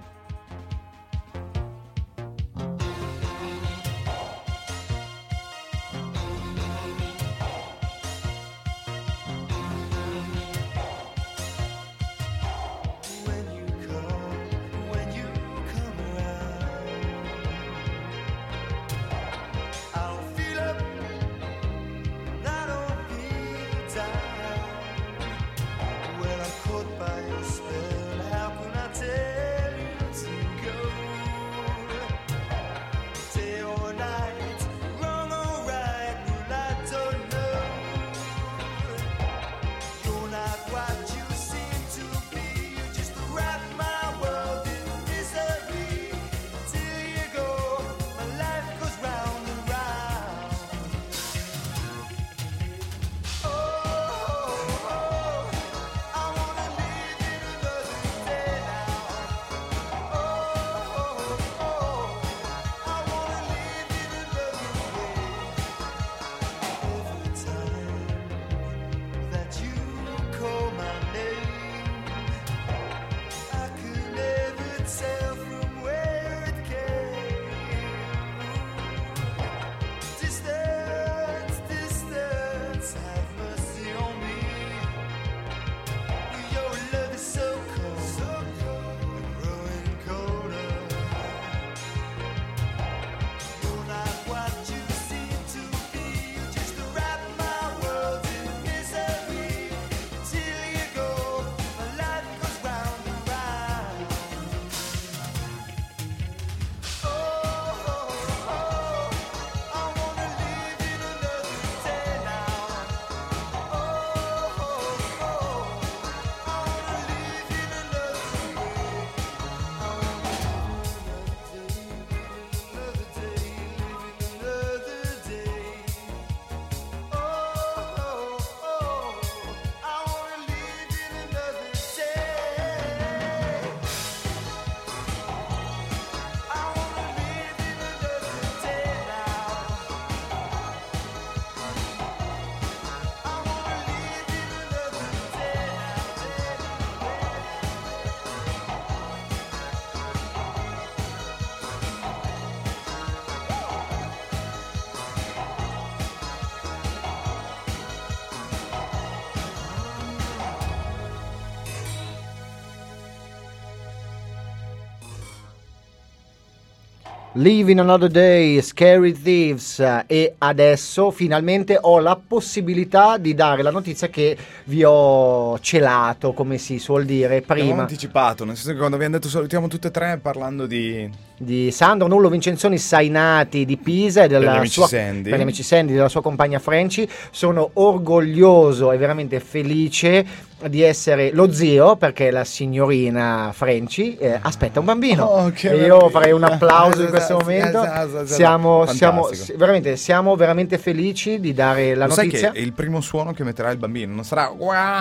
Living Another Day, Scary Thieves. E adesso finalmente ho la possibilità di dare la notizia che vi ho celato, come si suol dire, Abbiamo prima. anticipato, nel senso che quando abbiamo detto salutiamo tutte e tre parlando di... di Sandro Nullo Vincenzoni Sainati di Pisa e della sua, Sandy. Sandy, della sua compagna Franci. Sono orgoglioso e veramente felice di essere lo zio perché la signorina Franci eh, aspetta un bambino. Oh, e io farei un applauso in questo Esatto, momento. esatto, esatto. Siamo, siamo, veramente, siamo veramente felici di dare la Lo sai notizia. è il primo suono che metterà il bambino, non sarà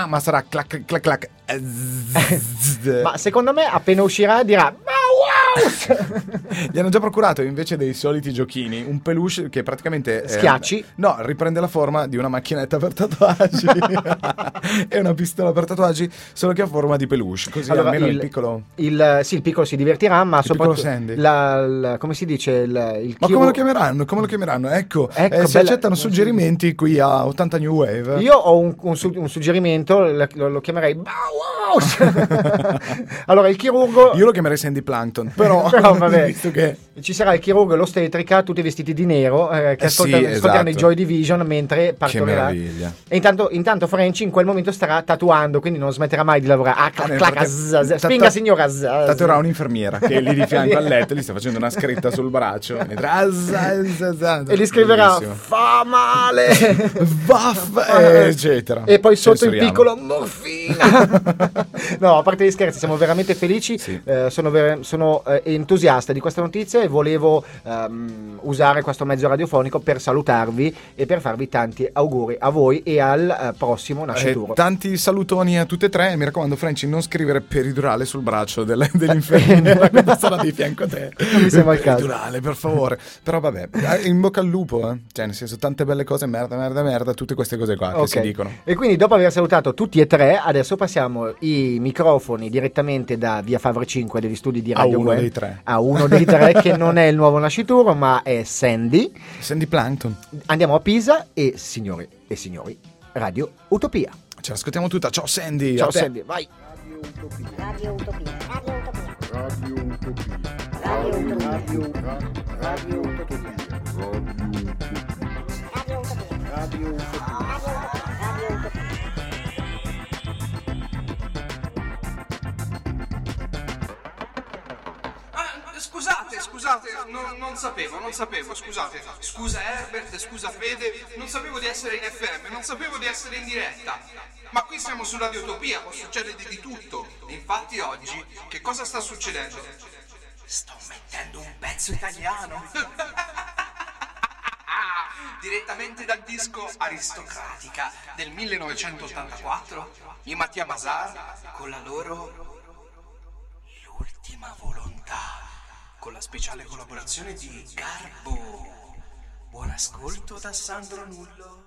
ma sarà clac clac clac. [LAUGHS] Ma secondo me appena uscirà dirà "Ma [LAUGHS] wow!" Gli hanno già procurato invece dei soliti giochini un peluche che praticamente. eh, Schiacci? no, riprende la forma di una macchinetta per tatuaggi. [LAUGHS] e una pistola per tatuaggi, solo che a forma di peluche. Così Allora, almeno il, il- piccolo. Il, sì, il piccolo si divertirà, ma Il soprattutto la- la- come si dice il, il Ma come lo chiameranno? Come lo chiameranno? Ecco, Ecco, eh, si bella- accettano suggerimenti qui a 80 New Wave. Io ho un, un un suggerimento, lo, lo chiamerei Wow! [LAUGHS] allora, il chirurgo. Io lo chiamerei Sandy Plankton, però, [LAUGHS] Però, vabbè. [LAUGHS] che Ci sarà il chirurgo e l'ostetrica, tutti vestiti di nero, eh, che Eh ascolta- sì, ascolteranno esatto. i Joy Division mentre partorirà. E intanto, intanto Franci in quel momento starà tatuando, quindi non smetterà mai di lavorare. Ah, clac, nel clac, tatu- spinga signora. tatuerà un'infermiera che è lì di fianco al [LAUGHS] letto, gli sta facendo una scritta sul braccio. E gli scriverà fa male. Vaff, eh, eccetera. E poi sotto il piccolo morfina. no, a parte gli scherzi, siamo veramente felici. Sì. eh, sono sono, eh, entusiasta di questa notizia e volevo ehm, usare questo mezzo radiofonico per salutarvi e per farvi tanti auguri a voi e al eh, prossimo Eh, nascituro. tanti salutoni a tutte e tre. Mi raccomando, Franci, non scrivere peridurale sul braccio del- dell'infermiera quando sarà di fianco a te. Non mi sembra il caso. Peridurale, per favore. Però vabbè, eh, in bocca al lupo, eh. Cioè, nel senso, tante belle cose, merda, merda, merda, tutte queste cose qua che Ok. si dicono. E quindi dopo aver salutato tutti e tre, adesso passiamo i microfoni direttamente da Via Favre 5 degli studi di Radio Web dei tre. a uno dei tre che non è il nuovo nascituro ma è Sandy. Sandy Plankton. Andiamo a Pisa e signori e signori, Radio Utopia. Ce l'ascoltiamo tutta. Ciao Sandy. Ciao a te. Sandy, vai. Radio Utopia. Radio Utopia. Radio Utopia. Radio Utopia. Radio Utopia. Radio Utopia. Radio Utopia. Scusate, scusate, non, non sapevo, non sapevo, scusate. Scusa Herbert, scusa Fede, non sapevo di essere in FM, non sapevo di essere in diretta. Ma qui siamo su Radio Utopia, può succedere di tutto. E infatti oggi, che cosa sta succedendo? Sto mettendo un pezzo italiano. [LAUGHS] Direttamente dal disco Aristocratica del 1984, i Mattia Bazar con la loro L'ultima volontà, con la speciale collaborazione di Garbo. Buon ascolto da Sandro Nullo.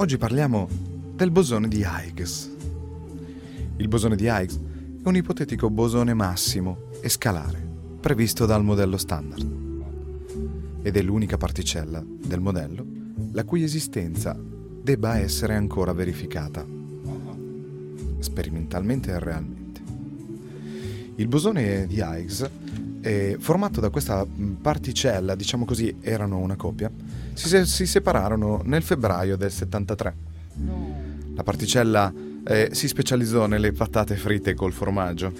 Oggi parliamo del bosone di Higgs. Il bosone di Higgs è un ipotetico bosone massimo e scalare previsto dal modello standard ed è l'unica particella del modello la cui esistenza debba essere ancora verificata sperimentalmente e realmente. Il bosone di Higgs è formato da questa mh, particella, diciamo così, erano una coppia, si, se- si separarono nel febbraio del 73. La particella eh, si specializzò nelle patate fritte col formaggio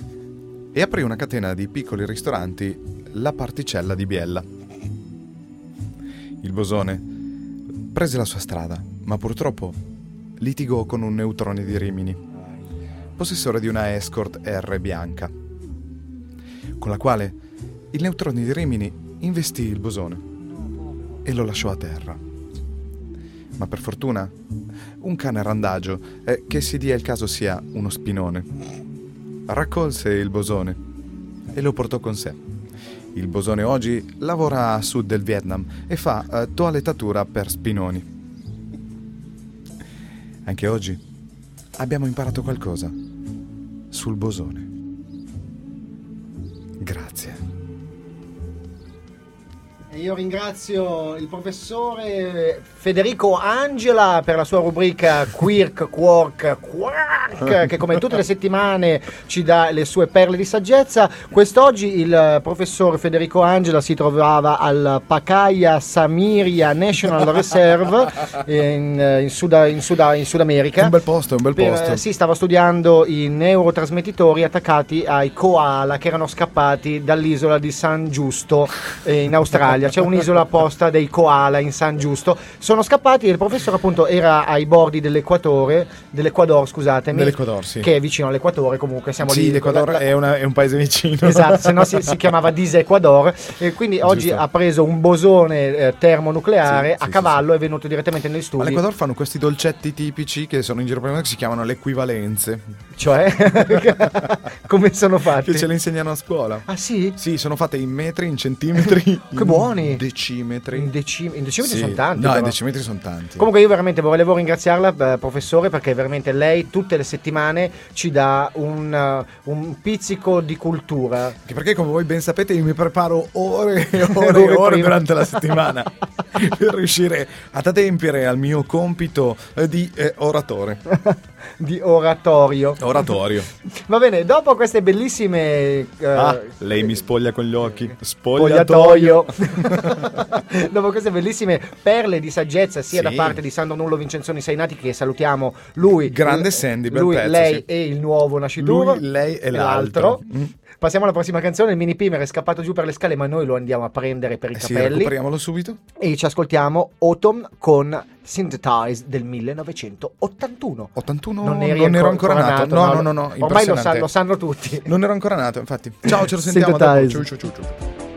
e aprì una catena di piccoli ristoranti, la particella di Biella. Il bosone prese la sua strada, ma purtroppo litigò con un neutrone di Rimini, possessore di una escort R bianca, con la quale il neutrone di Rimini investì il bosone e lo lasciò a terra. Ma per fortuna, un cane randagio, eh, che si dia il caso sia uno spinone, raccolse il bosone e lo portò con sé. Il bosone oggi lavora a sud del Vietnam e fa eh, toalettatura per spinoni. Anche oggi abbiamo imparato qualcosa sul bosone. Grazie. Io ringrazio il professore Federico Angela per la sua rubrica Quirk, Quark, Quark, che come tutte le settimane ci dà le sue perle di saggezza. Quest'oggi il professor Federico Angela si trovava al Pacaya Samiria National Reserve [LAUGHS] in, in Sud, in Sud- in Sud America. Un bel posto, un bel Per- posto. sì, stava studiando i neurotrasmettitori attaccati ai koala che erano scappati dall'isola di San Giusto eh, in Australia. C'è un'isola apposta dei koala in San Giusto. Sono scappati e il professore appunto era ai bordi dell'equatore, dell'Equador, scusatemi. Dell'Equador, sì. Che è vicino all'equatore, comunque siamo Sì, lì. l'Equador la- è, una- è un paese vicino. Esatto, se no si, si chiamava [LAUGHS] Disequador e quindi oggi Giusto. ha preso un bosone eh, termonucleare Sì, a sì, cavallo e è venuto direttamente negli studi. All'Equador fanno questi dolcetti tipici che sono in giro per il mondo che si chiamano le equivalenze. Cioè, [LAUGHS] come sono fatti? Che ce le insegnano a scuola. Ah sì? Sì, sono fatte in metri, in centimetri. [LAUGHS] Che buoni. In decimetri. In, decim- in decimetri Sì. sono tanti. No, in però. decimetri sono tanti. Comunque io veramente volevo ringraziarla, eh, professore, perché veramente lei tutte le settimane ci dà un, eh, un pizzico di cultura. Anche perché, come voi ben sapete, io mi preparo ore e [LAUGHS] ore e ore durante la settimana per riuscire ad adempiere al mio compito eh, di eh, oratore. [LAUGHS] di oratorio. Oratorio. Va bene, dopo queste bellissime eh, Ah, lei mi spoglia con gli occhi. spogliatoio. [LAUGHS] Dopo queste bellissime perle di saggezza, sia Sì. da parte di Sandro Nullo Vincenzoni Sainati, che salutiamo lui, Grande Sandy, lui, pezzo, lei sì. e il nuovo nascituro. Lui, lei e l'altro. Mm. Passiamo alla prossima canzone. Il mini Pimer è scappato giù per le scale, ma noi lo andiamo a prendere per i Eh sì, capelli. recuperiamolo subito. e ci ascoltiamo Autumn con Synthetize del 1981. 81 Non non, eri ero ancora- ancora nato. nato, No, no, no, no, no. ormai lo, impressionante. sa- lo sanno tutti. Non ero ancora nato, infatti. Ciao, ce lo sentiamo. Ciao, ciao, ciao, ciao.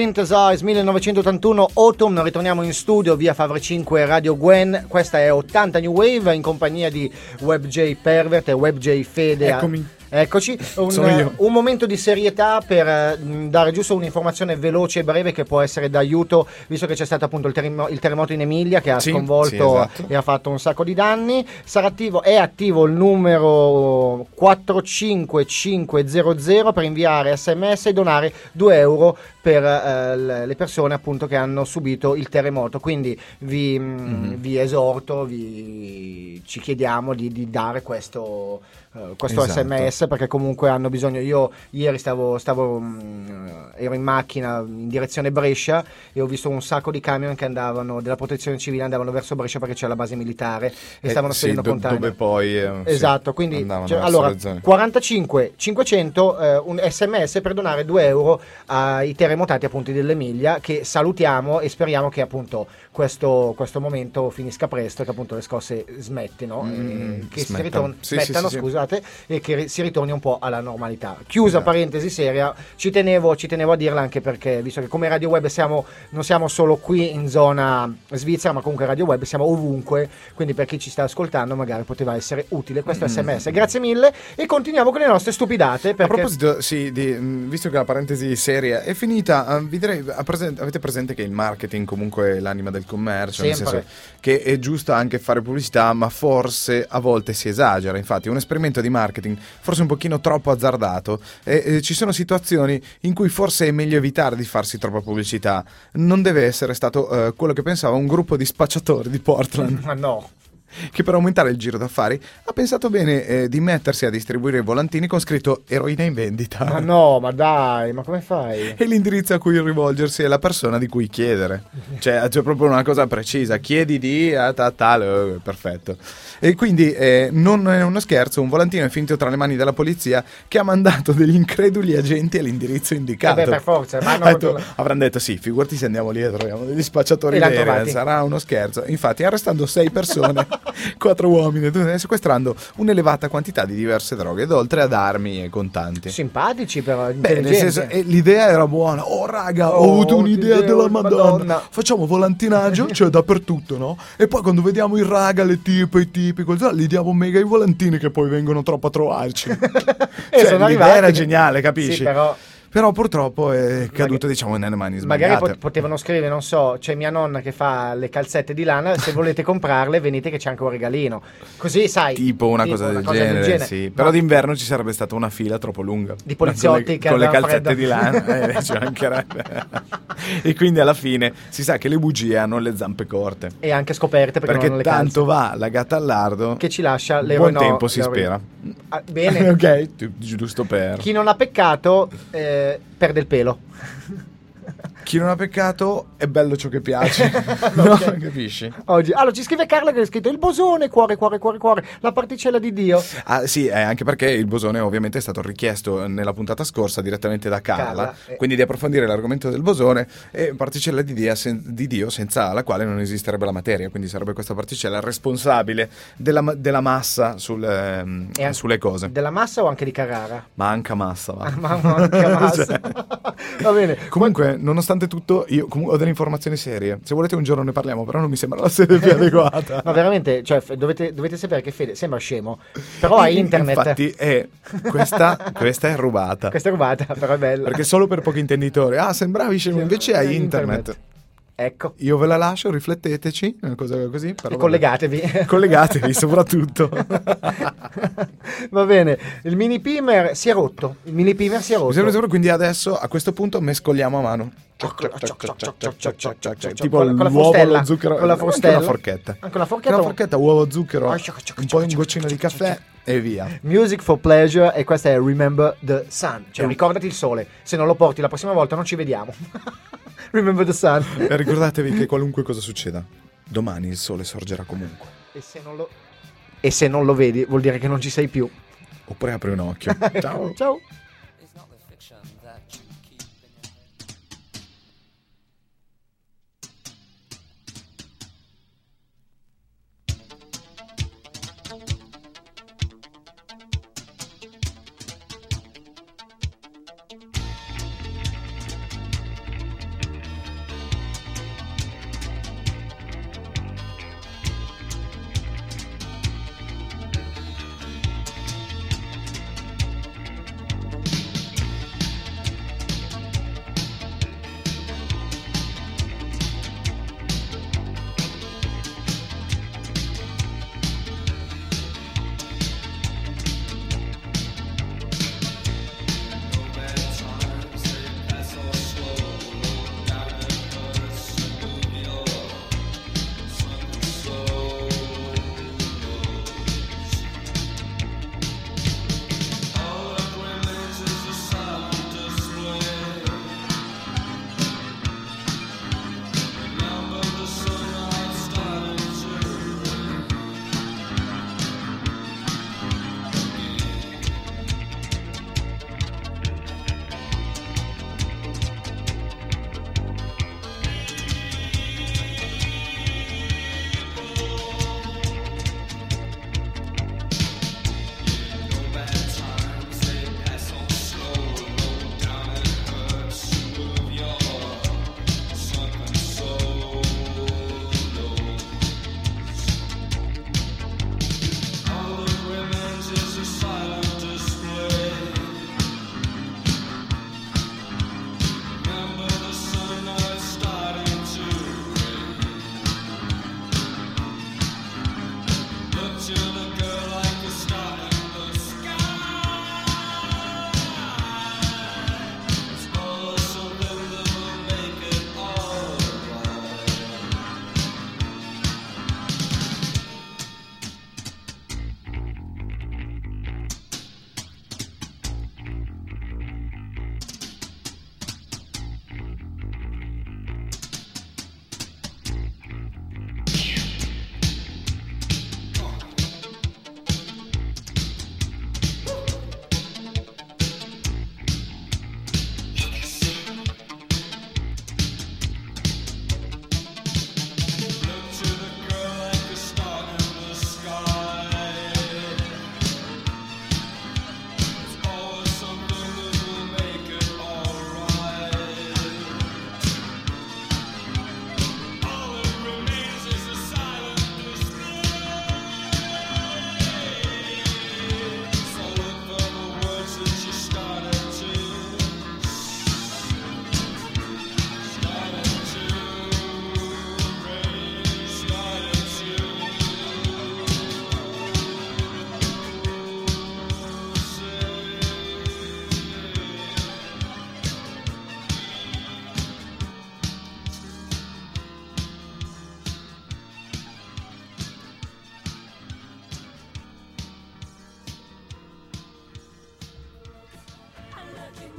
Synthesize 1981 Autumn, ritorniamo in studio via Favre 5 Radio Gwen, questa è 80 New Wave in compagnia di WebJ Pervert e WebJ Fede. Eccomi. Eccoci, un, un momento di serietà per eh, dare giusto un'informazione veloce e breve che può essere d'aiuto, visto che c'è stato appunto il, terremo- il terremoto in Emilia che ha Sì, sconvolto sì, esatto. e ha fatto un sacco di danni. Sarà attivo, è attivo il numero 45500 per inviare sms e donare 2 euro per eh, le persone appunto che hanno subito il terremoto. Quindi vi, mh, Mhm. vi esorto, vi, ci chiediamo di, di dare questo, eh, questo Esatto. sms perché comunque hanno bisogno. Io ieri stavo, stavo, mh, ero in macchina in direzione Brescia e ho visto un sacco di camion che andavano della protezione civile andavano verso Brescia perché c'è la base militare e Eh, stavano sì, spedendo do- container. dove poi eh, sì, Esatto, quindi andavano cioè, allora le zone. 45 500 eh, un sms per donare 2 euro ai terremotati appunto dell'Emilia che salutiamo e speriamo che appunto questo, questo momento finisca presto e che appunto le scosse smettino Mm, eh, che si smettano. ritorn- Sì, sì, smettano sì, sì. Scusate e che si ritorni un po' alla normalità chiusa Esatto. parentesi seria ci tenevo, ci tenevo a dirla anche perché visto che come Radio Web siamo, non siamo solo qui in zona Svizzera ma comunque Radio Web siamo ovunque quindi per chi ci sta ascoltando magari poteva essere utile questo sms grazie mille e continuiamo con le nostre stupidate A perché proposito, sì, di- mh, visto che la parentesi seria è finita, eh, vi direi, avete presente che il marketing comunque è l'anima del commercio, nel Sempre. senso che è giusto anche fare pubblicità, ma forse a volte si esagera. Infatti, un esperimento di marketing forse un pochino troppo azzardato e eh, ci sono situazioni in cui forse è meglio evitare di farsi troppa pubblicità. Non deve essere stato eh, quello che pensava un gruppo di spacciatori di Portland [LAUGHS] ma no che per aumentare il giro d'affari ha pensato bene eh, di mettersi a distribuire volantini con scritto eroina in vendita. ma no ma dai ma come fai E l'indirizzo a cui rivolgersi è la persona di cui chiedere. Cioè, c'è proprio una cosa precisa. Chiedi di a ta- tal, eh, perfetto. E quindi eh, non è uno scherzo, un volantino è finito tra le mani della polizia che ha mandato degli increduli agenti all'indirizzo indicato. Eh beh, per forza, ma detto- avuto- avranno detto sì, figurati se andiamo lì e troviamo degli spacciatori veri, sarà uno scherzo. Infatti, arrestando sei persone, [LAUGHS] quattro uomini, sequestrando un'elevata quantità di diverse droghe, ed oltre ad armi e contanti. simpatici però Beh, nel senso, eh, l'idea era buona. Oh, raga, Oh, ho avuto un'idea oddio, della Madonna. Madonna. Facciamo volantinaggio, cioè dappertutto, no? E poi quando vediamo il raga, le tipe, i tipi, così, gli diamo mega i volantini che poi vengono troppo a trovarci. [LAUGHS] Cioè, sono l'idea era geniale, capisci? Sì, però Però purtroppo è caduto, diciamo, nelle mani magari sbagliate. pot- potevano scrivere, non so, c'è mia nonna che fa le calzette di lana, se volete comprarle venite che c'è anche un regalino. Così, sai. Tipo una, tipo cosa, del cosa genere, sì. Ma- Però d'inverno ci sarebbe stata una fila troppo lunga. Di poliziotti con le, che con le calzette freddo. di lana. eh, ci mancherebbe. [LAUGHS] e quindi alla fine si sa che le bugie hanno le zampe corte. E anche scoperte perché, Perché tanto va la gatta al lardo. Che ci lascia le Buon Renault- tempo si spera. Ah, bene. [LAUGHS] ok, giusto per. Chi non ha peccato eh, perde il pelo. Chi non ha peccato è bello ciò che piace. [LAUGHS] no, capisci? Oggi. Allora, ci scrive Carla che ha scritto il bosone, cuore, cuore, cuore, cuore, la particella di Dio. Ah, sì, eh, anche perché il bosone ovviamente è stato richiesto nella puntata scorsa direttamente da Carla, Carla, eh. quindi di approfondire l'argomento del bosone e particella di Dio, sen- di Dio senza la quale non esisterebbe la materia, quindi sarebbe questa particella responsabile della, ma- della massa sul, ehm, anche- sulle cose. Della massa o anche di Carrara? Manca massa, va. [LAUGHS] Mamma che massa. [LAUGHS] Cioè, Va bene. Comunque, nonostante tutto, io comunque ho delle informazioni serie. Se volete un giorno ne parliamo, però non mi sembra la sede più adeguata. [LAUGHS] No, veramente, cioè, dovete, dovete sapere che Fede sembra scemo, però ha internet. Infatti, è, questa, [LAUGHS] questa è rubata. Questa è rubata, però è bella. Perché solo per pochi intenditori. Ah, sembravi scemo, invece Hai internet. internet. Ecco, Io ve la lascio, rifletteteci, una cosa così. Però e collegatevi. [LAUGHS] Collegatevi soprattutto. [LAUGHS] Va bene, il mini pimer si è rotto. Il mini pimer si è rotto. quindi adesso a questo punto mescoliamo a mano. Tipo Con la- con la l'uovo allo zucchero. con la anche frustella. una forchetta. Anche una forchetta. Uovo, zucchero, un po' un goccino di caffè e via. Music for pleasure e questa è Remember the Sun, cioè ricordati il sole, se non lo porti la prossima volta non ci vediamo. [LAUGHS] Remember the Sun. E ricordatevi che qualunque cosa succeda, domani il sole sorgerà comunque. E se non lo, e se non lo vedi vuol dire che non ci sei più. Oppure apri un occhio. [LAUGHS] Ciao. Ciao.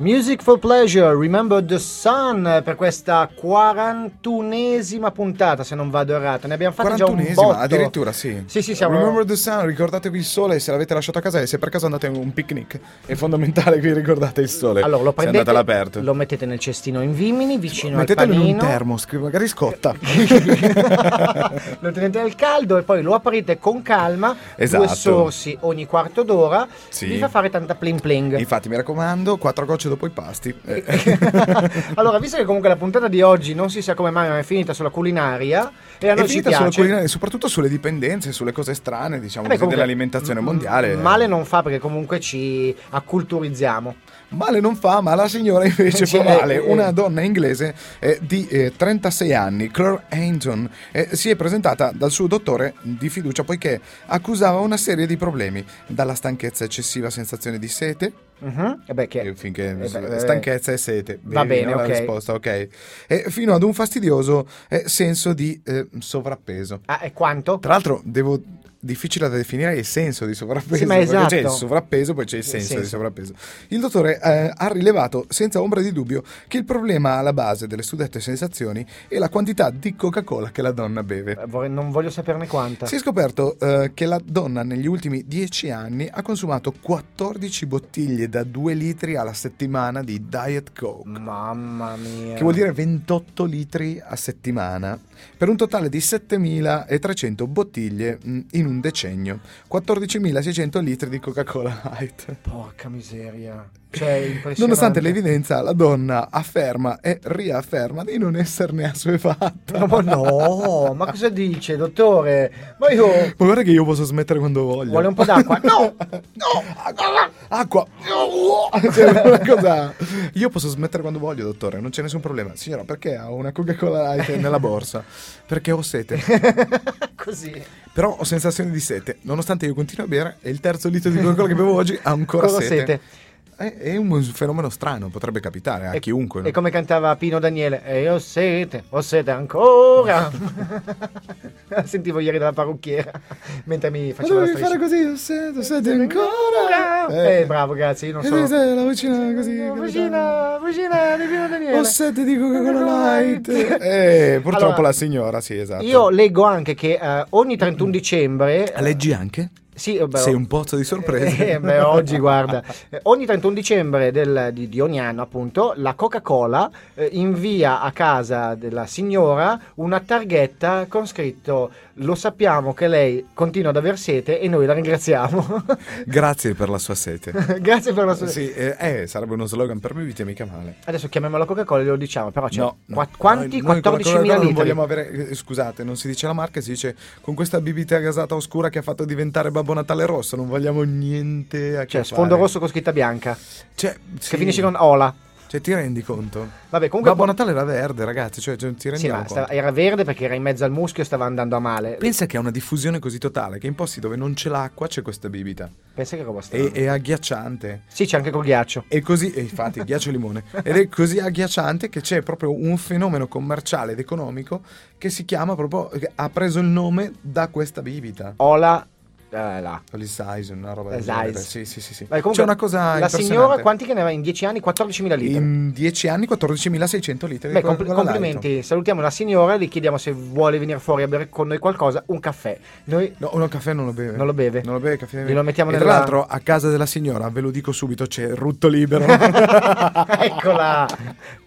Music for Pleasure, Remember the Sun per questa 41esima puntata, se non vado errato. Ne abbiamo fatte già un 41esima, botto. addirittura sì. Sì, sì, siamo... Remember the sun, ricordatevi il sole, se l'avete lasciato a casa e se per caso andate a un picnic, è fondamentale che vi ricordate il sole. Allora, lo se prendete, andate all'aperto. lo mettete nel cestino in vimini, vicino Mettetelo al in un panino. termos, che magari scotta. [LAUGHS] lo tenete al caldo e poi lo aprite con calma, Esatto. due sorsi ogni quarto d'ora, Sì. vi fa fare tanta pling pling. Infatti, mi raccomando, quattro gocce dopo i pasti. Eh, [LAUGHS] allora, visto che comunque la puntata di oggi non si sa come mai ma è finita sulla culinaria e a è noi finita piace. sulla culinaria, soprattutto sulle dipendenze, sulle cose strane, diciamo Beh, comunque, dell'alimentazione m- mondiale. Male non fa perché comunque ci acculturizziamo. Male non fa, ma la signora invece [LAUGHS] fa eh, male. eh. Una donna inglese eh, di eh, 36 anni, Claire Hainton, eh, si è presentata dal suo dottore di fiducia poiché accusava una serie di problemi, dalla stanchezza eccessiva, sensazione di sete, Mhm. E beh, che- eh, finché eh beh, eh, stanchezza e sete. Va Devi, bene, no, la ok. risposta, ok. E fino ad un fastidioso eh, senso di eh, sovrappeso. Ah, e quanto? Tra l'altro, devo. Difficile da definire il senso di sovrappeso. Sì, esatto. C'è il sovrappeso, poi c'è il Il senso, senso. di sovrappeso. Il dottore eh, ha rilevato senza ombra di dubbio che il problema alla base delle suddette sensazioni è la quantità di Coca-Cola che la donna beve. Eh, non voglio saperne quanta. Si è scoperto eh, che la donna negli ultimi 10 anni ha consumato 14 bottiglie da 2 litri alla settimana di Diet Coke. Mamma mia. Che vuol dire 28 litri a settimana, per un totale di 7.300 bottiglie mh, in un decennio. 14.600 litri di Coca-Cola Light. Porca miseria. Cioè. Nonostante l'evidenza, la donna afferma e riafferma di non esserne assuefatta. No, ma no, ma cosa dice, dottore? Ma io... Ma guarda che io posso smettere quando voglio. Vuole un po' d'acqua? No! [LAUGHS] Acqua! Cioè, cosa- Io posso smettere quando voglio, dottore, non c'è nessun problema. Signora, perché ha una Coca-Cola Light nella borsa? Perché ho sete. [LAUGHS] Così. Però ho sensazione di sete. Nonostante io continui a bere, è il terzo litro di Coca-Cola che bevo oggi ha ancora Ancora sete. sete. È, è un fenomeno strano, potrebbe capitare a E- chiunque. no? E come cantava Pino Daniele, e ho sete, ho sete ancora. [LAUGHS] Sentivo ieri dalla parrucchiera mentre mi Ma faceva la dovevi striscia. fare così, ho sete, ho sete ancora. Eh, bravo, grazie, io non so. stare la vicina così. Vicina, vicina di Pino Daniele. Ho sete di Coca-Cola Light. Eh, purtroppo Allora, la signora, sì, esatto. Io leggo anche che eh, ogni 31 dicembre... eh, Leggi anche? Sì, vabbè, Sei un pozzo di sorprese. [LAUGHS] Eh, beh, oggi [LAUGHS] guarda, eh, ogni 31 dicembre del- di, di ogni anno, appunto, la Coca-Cola eh, invia a casa della signora una targhetta con scritto: Lo sappiamo che lei continua ad aver sete e noi la ringraziamo. [LAUGHS] Grazie per la sua sete. Grazie per la sua. Sì, eh, eh, sarebbe uno slogan per me, vite mica male. Adesso chiamiamo la Coca-Cola e glielo diciamo, però c'è No, no. qua- quanti? Noi- noi con la 14.000 Coca-Cola litri. Non vogliamo avere, eh, scusate, non si dice la marca, si dice con questa bibita gasata oscura che ha fatto diventare Babbo Natale rosso. Non vogliamo niente a che Cioè, fare. sfondo rosso con scritta bianca. Cioè, Che sì. finisce con Ola. Cioè, ti rendi conto? Vabbè, comunque. Babbo Natale era verde, ragazzi. Cioè, cioè, ti Sì, rendiamo ma conto? sta- era verde perché era in mezzo al muschio e stava andando a male. Pensa che ha una diffusione così totale che in posti dove non c'è l'acqua c'è questa bibita. Pensa che roba strana. E, è agghiacciante. Sì, c'è anche col ghiaccio. E così, e infatti, ghiaccio e limone. Ed è così agghiacciante che c'è proprio un fenomeno commerciale ed economico che si chiama proprio, che ha preso il nome da questa bibita. Ola. Eh, là. Gli size, una roba del genere. Sì, sì, sì. sì. Beh, comunque, C'è una cosa La signora, quanti che ne aveva in 10 anni? 14.000 litri. In 10 anni 14.600 litri. Beh, compl- complimenti. Salutiamo la signora, le chiediamo se vuole venire fuori a bere con noi qualcosa, un caffè. Noi No, il caffè non lo beve. Non lo beve. Non lo beve il caffè. Glielo mettiamo e nella- tra l'altro a casa della signora, ve lo dico subito, c'è rutto libero. [LAUGHS] [LAUGHS] Eccola.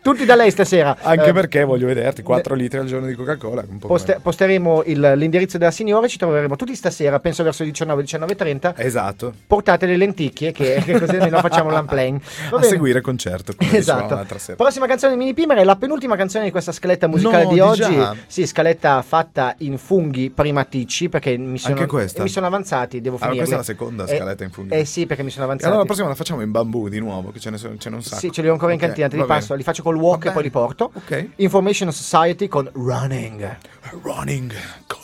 Tutti da lei stasera. Anche Eh, perché voglio vederti 4 litri al giorno di Coca-Cola. Poste- posteremo il- l'indirizzo della signora, ci troveremo tutti stasera, penso verso 19, 19.30. Esatto. Portate le lenticchie che, [LAUGHS] che così almeno facciamo l'unplaying. Va A bene. seguire concerto. come dicevamo Esatto. Prossima canzone di Mini Pimer è la penultima canzone di questa scaletta musicale No, di oggi. già? Sì, scaletta fatta in funghi primaticci perché mi sono, Anche questa? mi sono avanzati, devo Ah, finirli. questa è la seconda Eh, scaletta in funghi. Eh sì, perché mi sono E avanzati. allora la prossima la facciamo in bambù di nuovo, che ce ne sono, ce n'è un sacco. Sì, ce li ho ancora in Ok, cantina, te li passo, li faccio col walk e poi li porto. Ok. Information Society con Running. Running. Corri.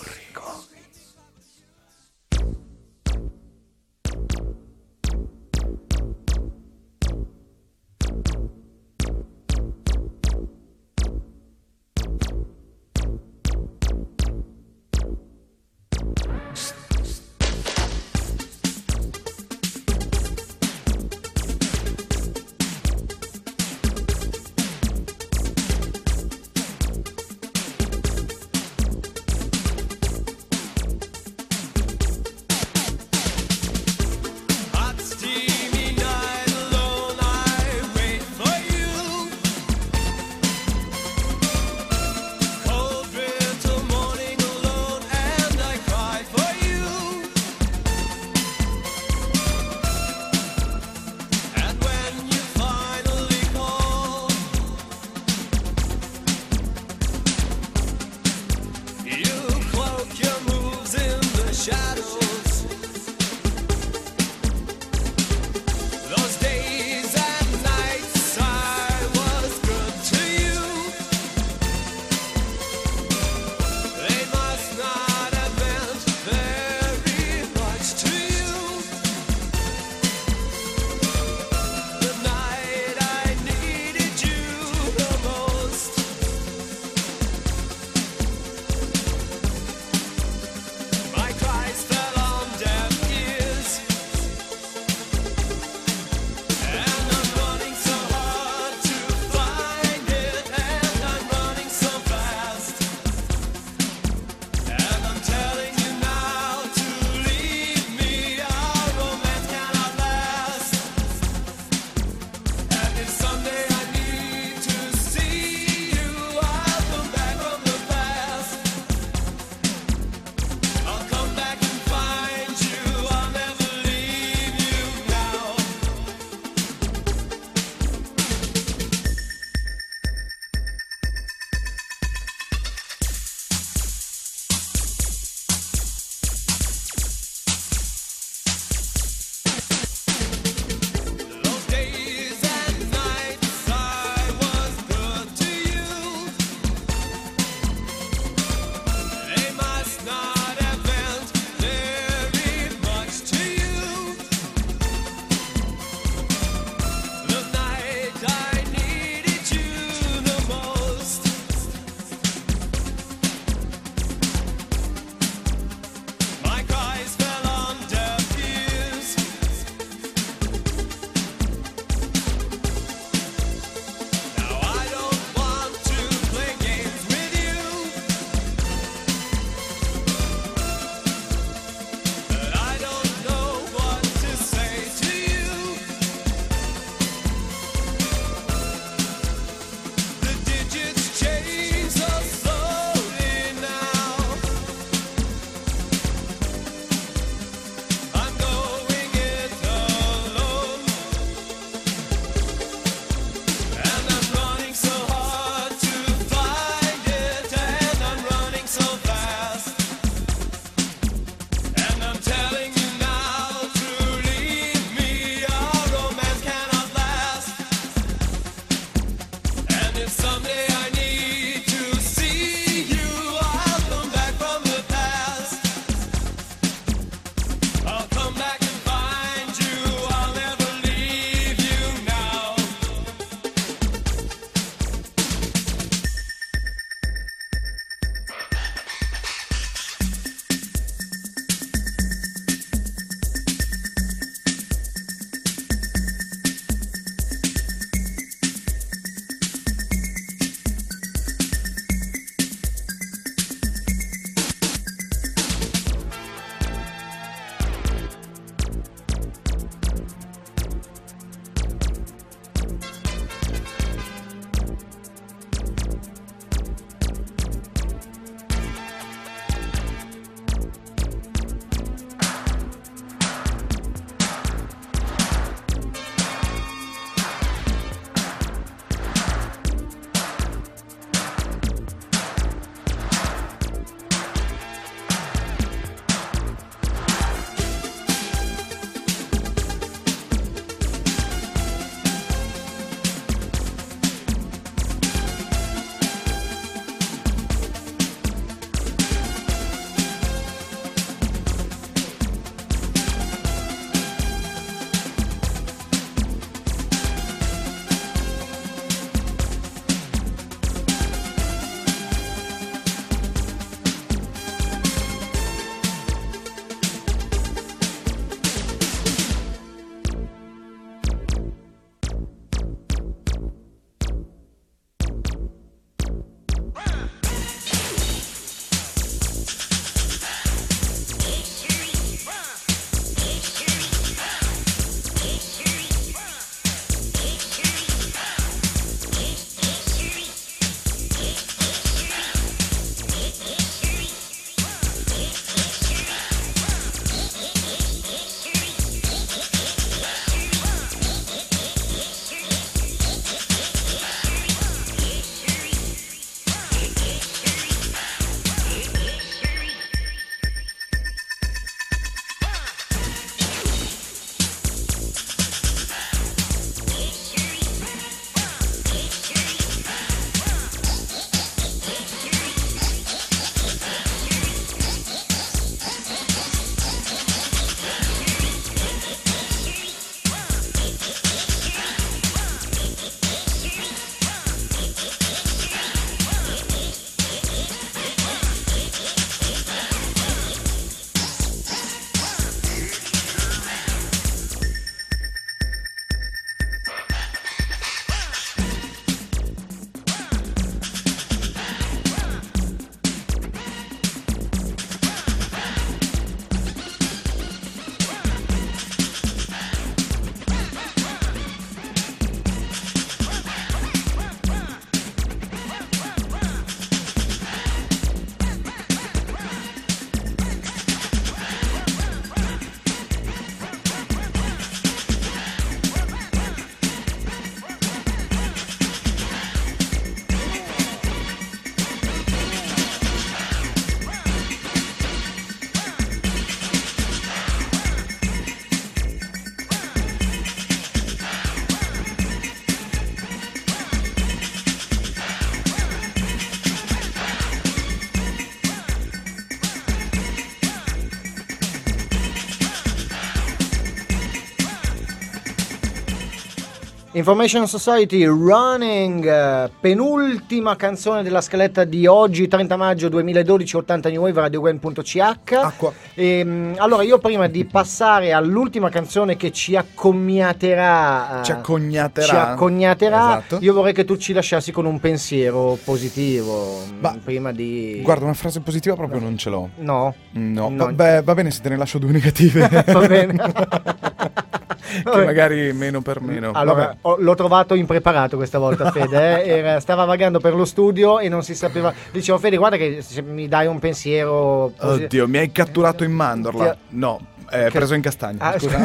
Information Society Running, eh, penultima canzone della scaletta di oggi, 30 maggio 2012, 80 New Wave, radiogwen.ch. Acqua. Ehm, allora, io prima di passare all'ultima canzone che ci accognaterà, eh, Ci accognaterà. ci accognaterà, Esatto. io vorrei che tu ci lasciassi con un pensiero positivo. Ma- prima di. Guarda, una frase positiva proprio non ce l'ho. No, No, No. vabbè, va bene se te ne lascio due negative. [LAUGHS] va bene. [LAUGHS] [LAUGHS] che magari meno per meno. Allora, ho- l'ho trovato impreparato questa volta, [LAUGHS] Fede. eh. Era- stava vagando per lo studio e non si sapeva. Dicevo, Fede, guarda che se mi dai un pensiero. posi- Oddio, mi hai catturato in mandorla. No, eh, preso in castagna. Ah, scusa.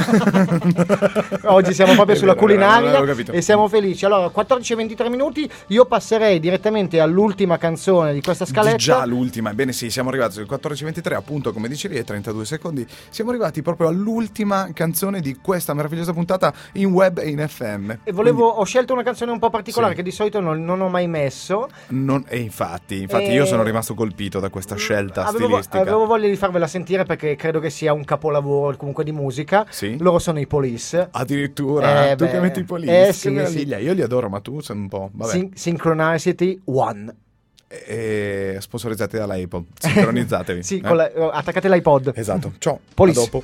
[LAUGHS] Oggi siamo proprio È sulla vero, culinaria e siamo felici. Allora, 14-23 minuti. Io passerei direttamente all'ultima canzone di questa scaletta. Di già l'ultima, ebbene sì, siamo arrivati sul 14.23, appunto come dicevi, e 32 secondi. Siamo arrivati proprio all'ultima canzone di questa meravigliosa puntata in web e in FM. E volevo, ho scelto una canzone un po' particolare Sì. che di solito non, non ho mai messo. Quindi non- e infatti, infatti E- io sono rimasto colpito da questa scelta Avevo, stilistica. avevo voglia di farvela sentire perché credo che sia un capolavoro comunque di musica. Sì? Loro sono i Police. Addirittura, Eh, tu beh, che metti i police, eh, sì, meraviglia. sì. Io li adoro, ma tu sei un po'... Vabbè. Syn- Synchronicity One. E sponsorizzati dalla Apple, sincronizzatevi. [LAUGHS] Sì, eh? la- attaccate l'iPod. Esatto, ciao, Police. a dopo.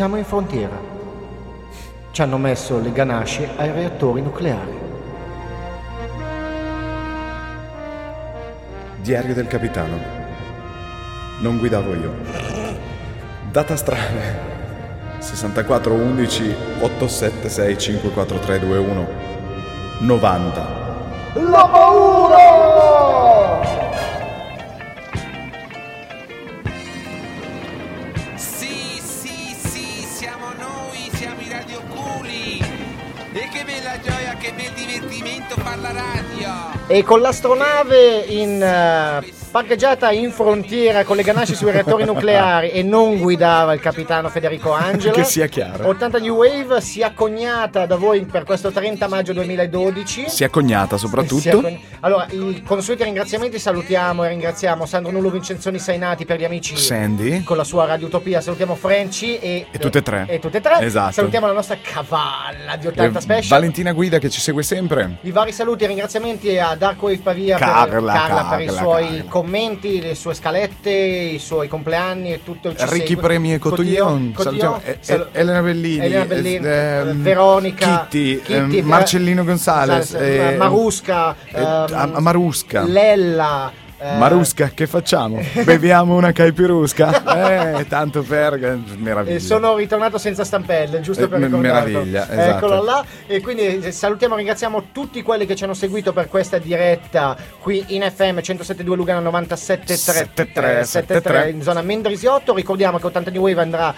Siamo in frontiera. Ci hanno messo le ganasce ai reattori nucleari. Diario del capitano. Non guidavo io. Data strana. 64 11 876 54321 90. La paura! E con l'astronave in, eh, parcheggiata in frontiera con le ganasce sui reattori nucleari e non guidava il capitano Federico Angela. Che sia chiaro. 80 New Wave si è cognata da voi per questo 30 maggio 2012. Si è cognata Si è soprattutto. cogn- Allora, i consueti ringraziamenti salutiamo e ringraziamo Sandro Nullo Vincenzoni Sainati per gli amici Sandy. con la sua Radio Utopia, salutiamo Franci e, E tutte e tre. E tutte e tre. Esatto. Salutiamo la nostra cavalla di 80 Eh, special. Valentina Guida che ci segue sempre. I vari saluti e ringraziamenti a Dark Wave Pavia per, Carla, Carla per i Carla, suoi Carla. Commenti, le sue scalette, i suoi compleanni e tutto il ci Ricky segue. Premi e Cotillon. Salutiamo E- E- Elena Bellini. Elena Bellini, eh, ehm, Veronica, Kitty, Kitty, ehm, Ver- Marcellino Gonzales. Gonzales, eh, Marusca, eh, ehm, Marusca. Lella. Eh, Marusca, che facciamo? [LAUGHS] Beviamo una caipirusca? Eh, tanto per... Meraviglia. E sono ritornato senza stampelle, giusto Eh, per ricordarlo. meraviglia, esatto. Eccolo là. E quindi eh, salutiamo e ringraziamo tutti quelli che ci hanno seguito per questa diretta qui in FM 107.2 Lugano 97.3 73. in zona Mendrisiotto. Ricordiamo che 80 New Wave andrà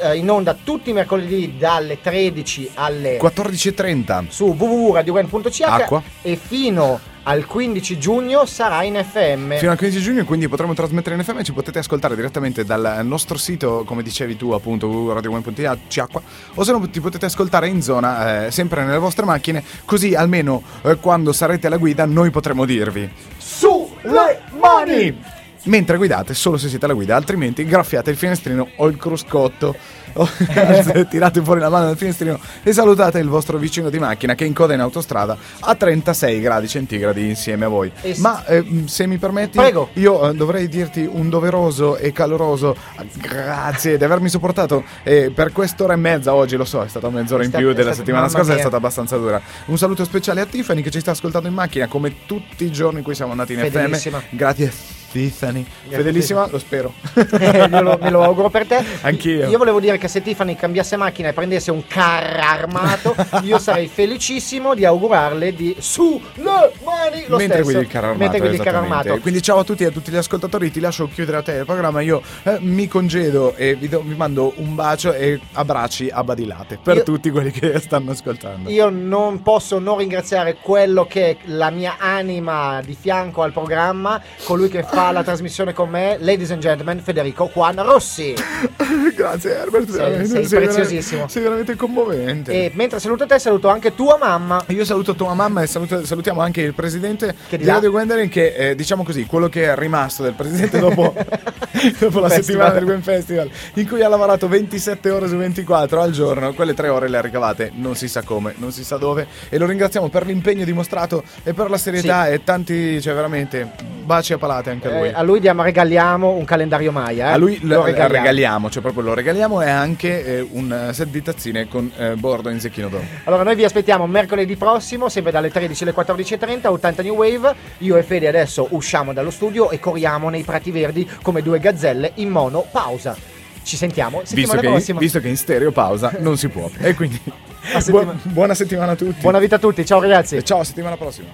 eh, in onda tutti i mercoledì dalle 13 alle 14.30. su www.radiowen.ch Acqua. e fino al 15 giugno sarà in FM. Fino al 15 giugno, quindi potremo trasmettere in FM ci potete ascoltare direttamente dal nostro sito, come dicevi tu, appunto, radio1.it, o se no ti potete ascoltare in zona, eh, sempre nelle vostre macchine, così almeno eh, quando sarete alla guida noi potremo dirvi Sulle mani! mentre guidate, solo se siete alla guida, altrimenti graffiate il finestrino o il cruscotto. [LAUGHS] [LAUGHS] o tirate fuori la mano dal finestrino e salutate il vostro vicino di macchina che incoda in autostrada a 36 gradi centigradi insieme a voi. E s- Ma eh, se mi permetti, Prego. io eh, dovrei dirti un doveroso e caloroso grazie di avermi sopportato eh, per quest'ora e mezza oggi, lo so, è stata mezz'ora È in sta- più della stata- settimana scorsa, è stata abbastanza dura. Un saluto speciale a Tiffany che ci sta ascoltando in macchina come tutti i giorni in cui siamo andati in Fedelissima. FM. Grazie Tiffany. Fedelissima, lo spero. [LAUGHS] Eh, me, lo, me lo auguro per te. Anch'io. Io volevo dire che se Tiffany cambiasse macchina e prendesse un carro armato, [LAUGHS] io sarei felicissimo di augurarle di su le mani lo Mentre stesso. guidi il carro armato. Mentre guidi il carro esattamente. armato. Quindi ciao a tutti e a tutti gli ascoltatori, ti lascio chiudere a te il programma. Io eh, mi congedo e vi, do- vi mando un bacio e abbracci a badilate per Io- tutti quelli che stanno ascoltando. Io non posso non ringraziare quello che è la mia anima di fianco al programma, colui che fa la trasmissione con me, ladies and gentlemen, Federico Juan Rossi. [LAUGHS] Grazie Herbert, Sei- veramente, sei veramente- preziosissimo. sei veramente commovente. E mentre saluto te, saluto anche tua mamma. Io saluto tua mamma e saluto- salutiamo anche il presidente Che di di. Radio Gwendolyn che è, diciamo così, quello che è rimasto del presidente dopo, [LAUGHS] dopo la Festival. settimana del Gwen Festival in cui ha lavorato 27 ore su 24 al giorno, quelle tre ore le ha ricavate non si sa come, non si sa dove e lo ringraziamo per l'impegno dimostrato e per la serietà e tanti, cioè veramente baci a palate anche a lui. Eh, a lui diamo, regaliamo un calendario Maya. eh. A lui lo, Lo regaliamo. regaliamo. cioè proprio lo regaliamo e anche eh, un eh, set di tazzine con eh, bordo in zecchino d'oro. Allora, noi vi aspettiamo mercoledì prossimo, sempre dalle 13 alle 14.30, 80 New Wave. Io e Fede adesso usciamo dallo studio e corriamo nei prati verdi come due gazzelle in mono pausa. Ci sentiamo Visto settimana che, prossima. visto che in stereo pausa non si può. E quindi [LAUGHS] settima- buona, settimana a tutti. Buona vita a tutti, ciao ragazzi. E ciao, settimana prossima.